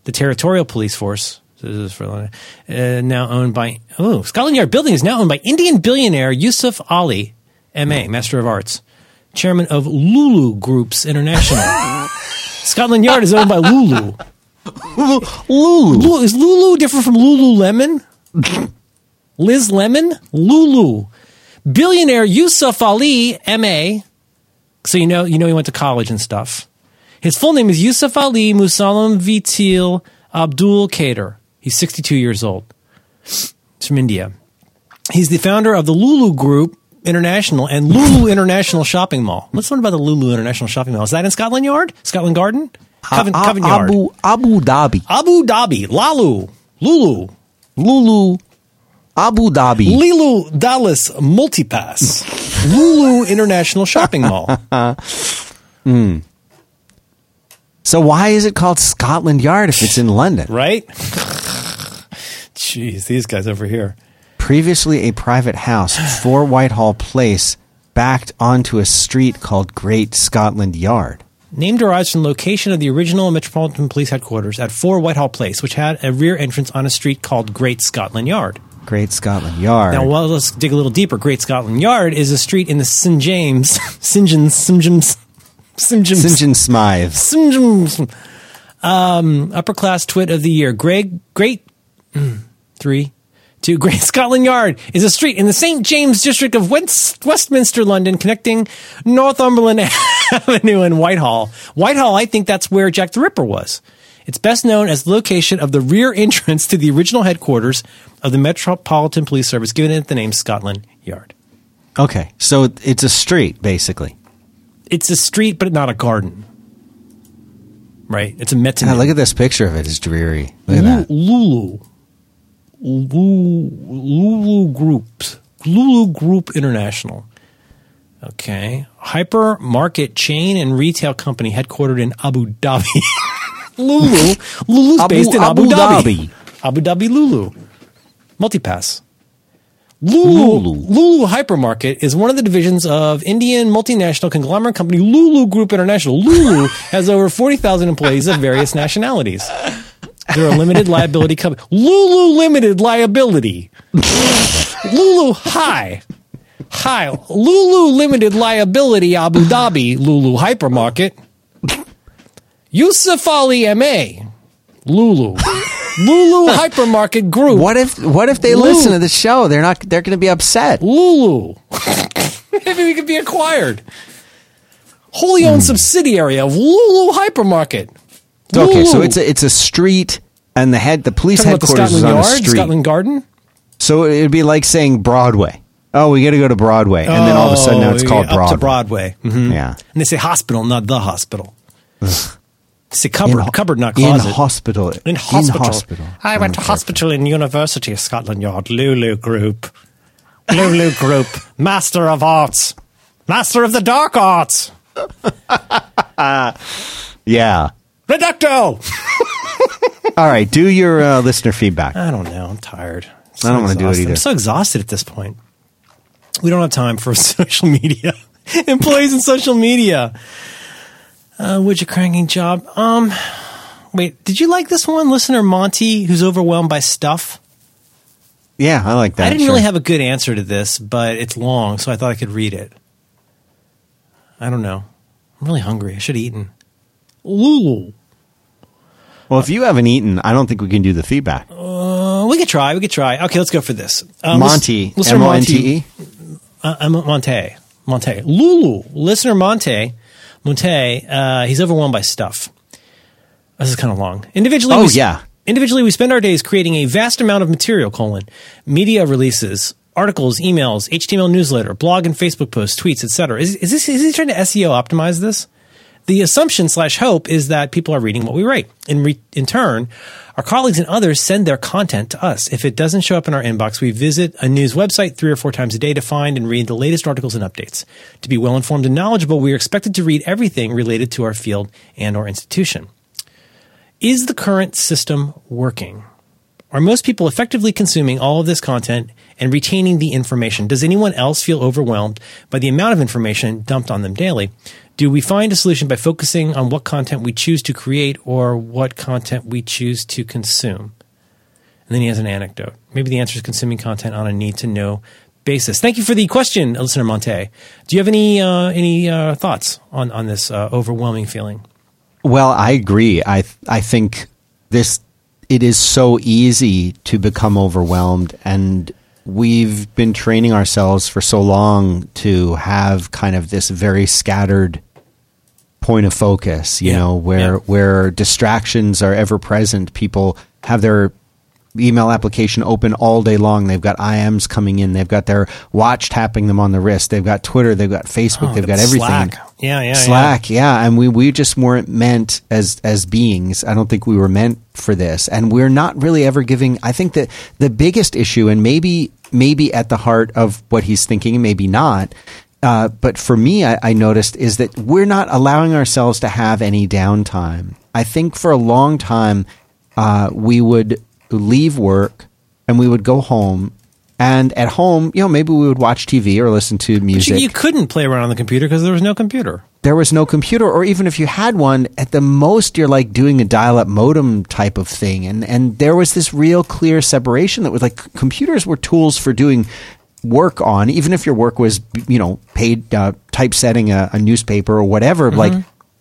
The Territorial Police Force, this is for uh, now owned by oh Scotland Yard building is now owned by Indian billionaire Yusuf Ali, M.A. Master of Arts, chairman of Lulu Groups International. (laughs) Scotland Yard is owned by Lulu. Lulu. Lu- is Lulu different from Lululemon? Liz Lemon? Lulu. Billionaire Yusuf Ali, M.A. So you know, you know he went to college and stuff. His full name is Yusuf Ali Musalam Vitil Abdul Kader. He's 62 years old. He's from India. He's the founder of the Lulu Group International and Lulu International Shopping Mall. Let's learn about the Lulu International Shopping Mall. Is that in Scotland Yard? Scotland Garden? Covent, A- Covent Yard. Abu Abu Dhabi. Abu Dhabi, Lalu, Lulu, Lulu. Abu Dhabi. Leeloo Dallas Multipass, (laughs) Lulu International Shopping Mall. (laughs) Hmm. So why is it called Scotland Yard if it's in London? Right? (laughs) Jeez, these guys over here. Previously a private house, (sighs) 4 Whitehall Place, backed onto a street called Great Scotland Yard. Name derives from the location of the original Metropolitan Police headquarters at 4 Whitehall Place, which had a rear entrance on a street called Great Scotland Yard. Great Scotland Yard. Now, well, let's dig a little deeper. Great Scotland Yard is a street in the St. James, (laughs) St. James, St. James, St. James, St. Smythe. St. James, um, upper class twit of the year. Greg, great Three, two. Great (laughs) Scotland Yard is a street in the St James district of West, Westminster, London, connecting Northumberland (laughs) Avenue and Whitehall. Whitehall, I think that's where Jack the Ripper was. It's best known as the location of the rear (laughs) entrance to the original headquarters of the Metropolitan Police Service, giving it the name Scotland Yard. Okay, so it's a street basically. It's a street, but not a garden. Right? It's a God, metonym. Ah, look at this picture of it. It's dreary. Look at that. Lulu. Lulu. Lulu Groups. Lulu Group International. Okay. Hypermarket chain and retail company headquartered in Abu Dhabi. (laughs) Lulu. Lulu's Abu- based in Abu, Abu Dhabi. Dhabi. Abu Dhabi Lulu. Multipass. Lulu, Lulu. Lulu Hypermarket is one of the divisions of Indian multinational conglomerate company Lulu Group International. Lulu (laughs) has over 40,000 employees of various nationalities. They're a limited liability company. Lulu Limited Liability. Lulu High. Hi. Lulu Limited Liability Abu Dhabi Lulu Hypermarket. Yusuf Ali MA. Lulu. Lulu Hypermarket Group. What if what if they Lulu. listen to the show? They're not. They're going to be upset. Lulu. (laughs) Maybe we could be acquired. Wholly owned hmm. subsidiary of Lulu Hypermarket. Okay, so it's a it's a street, and the head the police Talking about the headquarters is on a street. Scotland Garden. So it'd be like saying Broadway. Oh, we got to go to Broadway, and then all of a sudden now it's Oh, called yeah, Broadway. Broadway. Mhm. Yeah, And they say hospital, not the hospital. They say In cupboard, ho- cupboard, not closet. in hospital. In hospital. In hospital. I went to hospital in University of Scotland Yard. Lulu Group. Lulu Group. (laughs) Master of Arts. Master of the Dark Arts. (laughs) Yeah. Reducto. (laughs) All right. Do your uh, listener feedback. I don't know. I'm tired. I'm I don't wanna do it either. I'm so exhausted at this point. We don't have time for (laughs) social media. (laughs) Employees in social media. Uh, would you cranking job? Um, wait, did you like this one? Listener Monte, who's overwhelmed by stuff. Yeah, I like that. I didn't sure. really have a good answer to this, but it's long, so I thought I could read it. I don't know. I'm really hungry. I should have eaten. Lulu. Well, if you haven't eaten, I don't think we can do the feedback. Uh, we could try. We could try. Okay, let's go for this. Um, Monty, listener M O N T E. Uh, uh, Monte. Monte. Lulu. Listener Monte. Monte. Uh, he's overwhelmed by stuff. This is kind of long. Individually, Oh, we, yeah. Individually, we spend our days creating a vast amount of material, colon, media releases, articles, emails, HTML newsletter, blog and Facebook posts, tweets, etc. Is, is this, is he trying to SEO optimize this? The assumption slash hope is that people are reading what we write. In, re- in turn, our colleagues and others send their content to us. If it doesn't show up in our inbox, we visit a news website three or four times a day to find and read the latest articles and updates. To be well informed and knowledgeable, we are expected to read everything related to our field and or institution. Is the current system working? Are most people effectively consuming all of this content and retaining the information? Does anyone else feel overwhelmed by the amount of information dumped on them daily? Do we find a solution by focusing on what content we choose to create or what content we choose to consume? And then he has an anecdote. Maybe the answer is consuming content on a need to know basis. Thank you for the question, listener Monte. Do you have any uh, any uh, thoughts on on this uh, overwhelming feeling? Well, I agree. I I think this it is so easy to become overwhelmed and we've been training ourselves for so long to have kind of this very scattered point of focus, you Yeah. know, where Yeah. where distractions are ever present. People have their email application open all day long. They've got IMs coming in. They've got their watch tapping them on the wrist. They've got Twitter. They've got Facebook. Oh, they've got everything. Slack. Yeah, yeah, yeah. Slack, yeah. and we we just weren't meant as as beings. I don't think we were meant for this, and we're not really ever giving. I think that the biggest issue, and maybe maybe at the heart of what he's thinking, maybe not. Uh, but for me, I, I noticed is that we're not allowing ourselves to have any downtime. I think for a long time, uh, we would leave work and we would go home. And at home, you know, maybe we would watch TV or listen to music you, you couldn't play around on the computer because there was no computer. there was no computer or even if you had one at the most you're like doing a dial-up modem type of thing and and there was this real clear separation that was like computers were tools for doing work on even if your work was you know paid uh, typesetting a, a newspaper or whatever like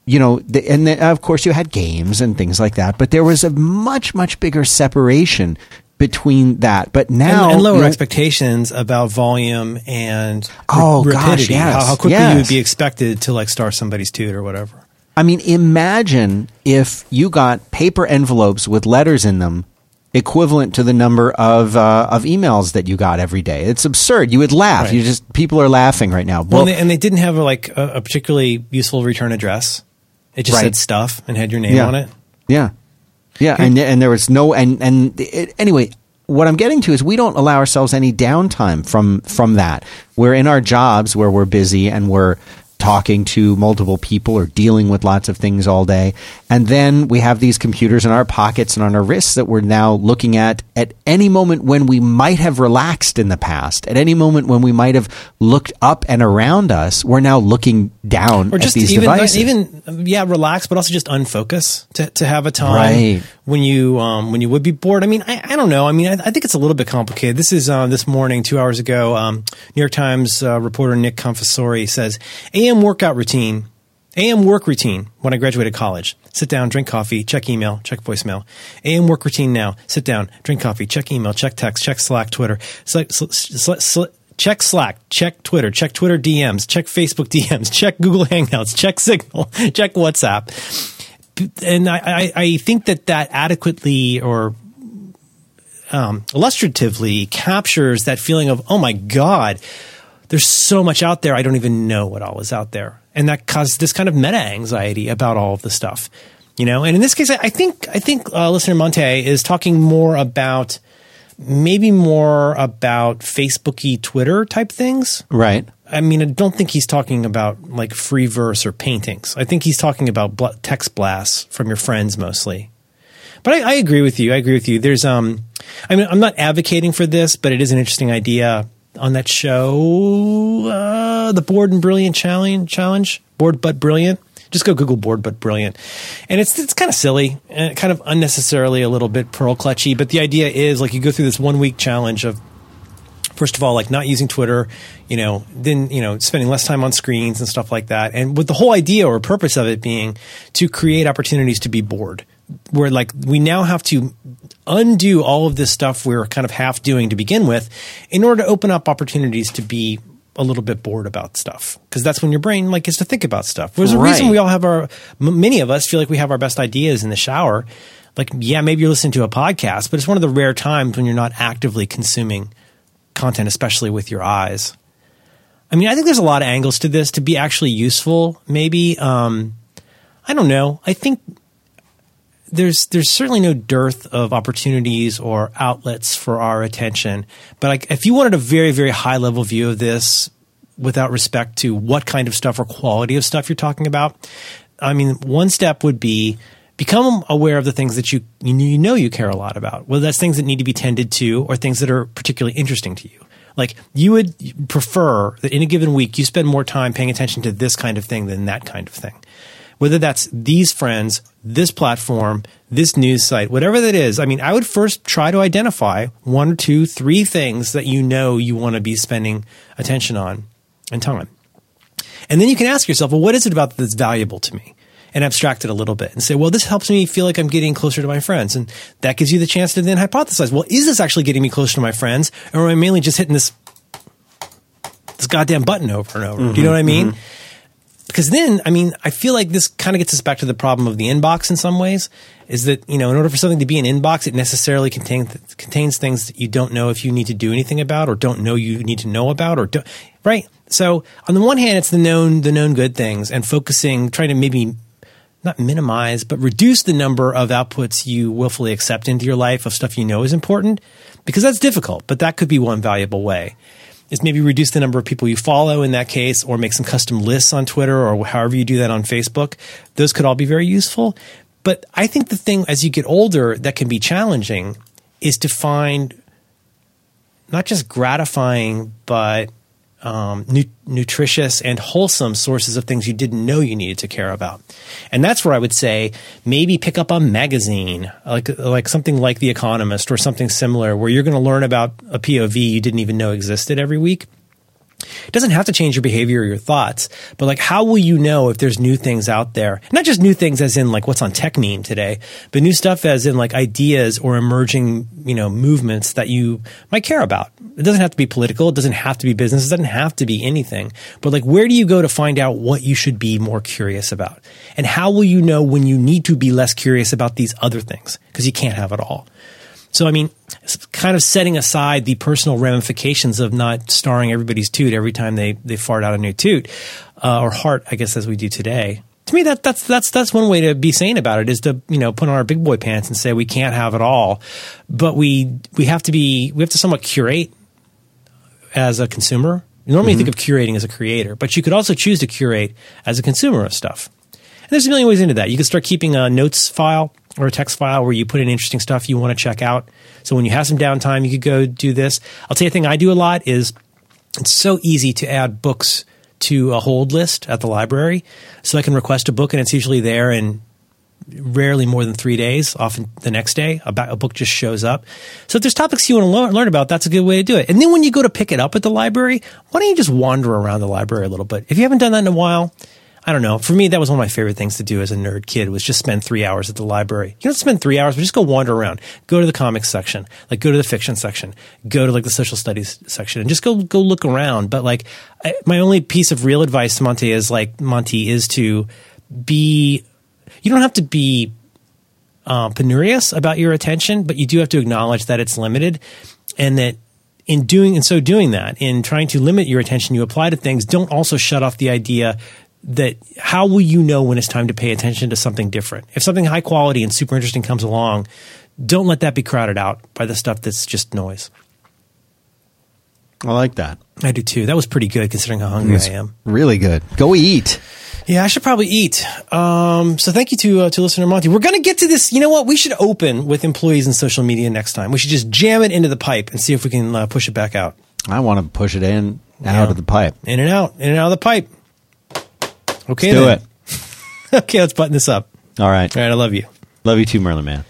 you know the, and then of course you had games and things like that but there was a much much bigger separation between that. But now and, and lower you know, expectations about volume and Oh, ra- gosh, yes, how, how quickly you would be expected to like star somebody's toot or whatever. I mean, imagine if you got paper envelopes with letters in them equivalent to the number of uh, of emails that you got every day. It's absurd. You would laugh. Right. You just people are laughing right now. Well, and, they, and they didn't have like a, a particularly useful return address. It just Right. said stuff and had your name yeah. on it. Yeah, yeah, and and there was no and and it, anyway. What I'm getting to is we don't allow ourselves any downtime from from that. We're in our jobs where we're busy and we're talking to multiple people or dealing with lots of things all day. And then we have these computers in our pockets and on our wrists that we're now looking at at any moment when we might have relaxed in the past, at any moment when we might have looked up and around us, we're now looking down Or at just these even, devices. even yeah, relax, but also just unfocus to, to have a time Right. when you um, when you would be bored. I mean, I, I don't know. I mean, I, I think it's a little bit complicated. This is uh, this morning, two hours ago. Um, New York Times uh, reporter Nick Confessore says AM workout routine. AM work routine when I graduated college. Sit down, drink coffee, check email, check voicemail. AM work routine now. Sit down, drink coffee, check email, check text, check Slack, Twitter. Sl- sl- sl- check Slack, check Twitter, check Twitter DMs, check Facebook DMs, (laughs) check Google Hangouts, check Signal, (laughs) check WhatsApp. And I, I, I think that that adequately or um, illustratively captures that feeling of, oh my God, there's so much out there. I don't even know what all is out there. And that caused this kind of meta anxiety about all of the stuff, you know? And in this case, I think, I think, uh, listener Monte is talking more about, maybe more about Facebooky Twitter type things. right. I mean, I don't think he's talking about like free verse or paintings. I think he's talking about bl- text blasts from your friends mostly. But I, I agree with you. I agree with you. There's, um, I mean, I'm not advocating for this, but it is an interesting idea on that show, uh, the Bored and Brilliant Challenge. Challenge, Bored but Brilliant. Just go Google Bored but Brilliant, and it's it's kind of silly and kind of unnecessarily a little bit pearl clutchy. But the idea is like you go through this one week challenge of first of all, like not using Twitter, you know, then, you know, spending less time on screens and stuff like that. And with the whole idea or purpose of it being to create opportunities to be bored, where like we now have to undo all of this stuff we we're kind of half doing to begin with in order to open up opportunities to be a little bit bored about stuff because that's when your brain like gets to think about stuff. There's a reason we all have our m- many of us feel like we have our best ideas in the shower. Like, yeah, maybe you're listening to a podcast, but it's one of the rare times when you're not actively consuming content, especially with your eyes. I mean, I think there's a lot of angles to this to be actually useful. Maybe um, I don't know. I think there's there's certainly no dearth of opportunities or outlets for our attention. But like, if you wanted a very very high level view of this, without respect to what kind of stuff or quality of stuff you're talking about, I mean, one step would be become aware of the things that you you know you care a lot about. Whether that's things that need to be tended to or things that are particularly interesting to you. Like you would prefer that in a given week you spend more time paying attention to this kind of thing than that kind of thing. Whether that's these friends, this platform, this news site, whatever that is. I mean, I would first try to identify one two, three things that you know you want to be spending attention on and time. And then you can ask yourself, well, what is it about that's valuable to me? And abstract it a little bit and say, well, this helps me feel like I'm getting closer to my friends. And that gives you the chance to then hypothesize, well, is this actually getting me closer to my friends? Or am I mainly just hitting this, this goddamn button over and over? Do you know what I mean? Mm-hmm. Mm-hmm. Because then, I mean, I feel like this kind of gets us back to the problem of the inbox in some ways. Is that you know, in order for something to be an inbox, it necessarily contains contains things that you don't know if you need to do anything about, or don't know you need to know about, or don't, right. So on the one hand, it's the known the known good things, and focusing, trying to maybe not minimize, but reduce the number of outputs you willfully accept into your life of stuff you know is important, because that's difficult. But that could be one valuable way is maybe reduce the number of people you follow in that case, or make some custom lists on Twitter or however you do that on Facebook. Those could all be very useful. But I think the thing as you get older that can be challenging is to find not just gratifying, but um, nu- nutritious and wholesome sources of things you didn't know you needed to care about. And that's where I would say maybe pick up a magazine, like like something like The Economist or something similar, where you're going to learn about a POV you didn't even know existed every week. It doesn't have to change your behavior or your thoughts, but like, how will you know if there's new things out there? Not just new things as in like what's on tech Techmeme today, but new stuff as in like ideas or emerging, you know, movements that you might care about. It doesn't have to be political. It doesn't have to be business. It doesn't have to be anything. But like, where do you go to find out what you should be more curious about? And how will you know when you need to be less curious about these other things? Because you can't have it all. So, I mean, kind of setting aside the personal ramifications of not starring everybody's toot every time they, they fart out a new toot, uh, or heart, I guess, as we do today. To me, that, that's, that's, that's one way to be sane about it is to, you know, put on our big boy pants and say we can't have it all, but we, we have to be, we have to somewhat curate as a consumer. Normally mm-hmm. you think of curating as a creator, but you could also choose to curate as a consumer of stuff. And there's a million ways into that. You can start keeping a notes file or a text file where you put in interesting stuff you want to check out. So when you have some downtime, you could go do this. I'll tell you a thing I do a lot is it's so easy to add books to a hold list at the library. So I can request a book and it's usually there in rarely more than three days. Often the next day, a, a book just shows up. So if there's topics you want to learn, learn about, that's a good way to do it. And then when you go to pick it up at the library, why don't you just wander around the library a little bit? If you haven't done that in a while, I don't know. For me, that was one of my favorite things to do as a nerd kid was just spend three hours at the library. You don't spend three hours, but just go wander around. Go to the comics section, like go to the fiction section, go to like the social studies section, and just go go look around. But like, I, my only piece of real advice to Monte is like Monte is to be. You don't have to be uh, penurious about your attention, but you do have to acknowledge that it's limited, and that in doing and so doing that in trying to limit your attention you apply to things don't also shut off the idea that how will you know when it's time to pay attention to something different? If something high quality and super interesting comes along, don't let that be crowded out by the stuff that's just noise. I like that. I do too. That was pretty good considering how hungry I am. Really good. Go eat. Yeah, I should probably eat. Um, so thank you to uh, to listener Monte. We're gonna get to this. You know what? We should open with employees and social media next time. We should just jam it into the pipe and see if we can uh, push it back out. I want to push it in out yeah. of the pipe. In and out. In and out of the pipe. Okay, let's do it. (laughs) okay, let's button this up. All right. All right, I love you. Love you too, Merlin Mann.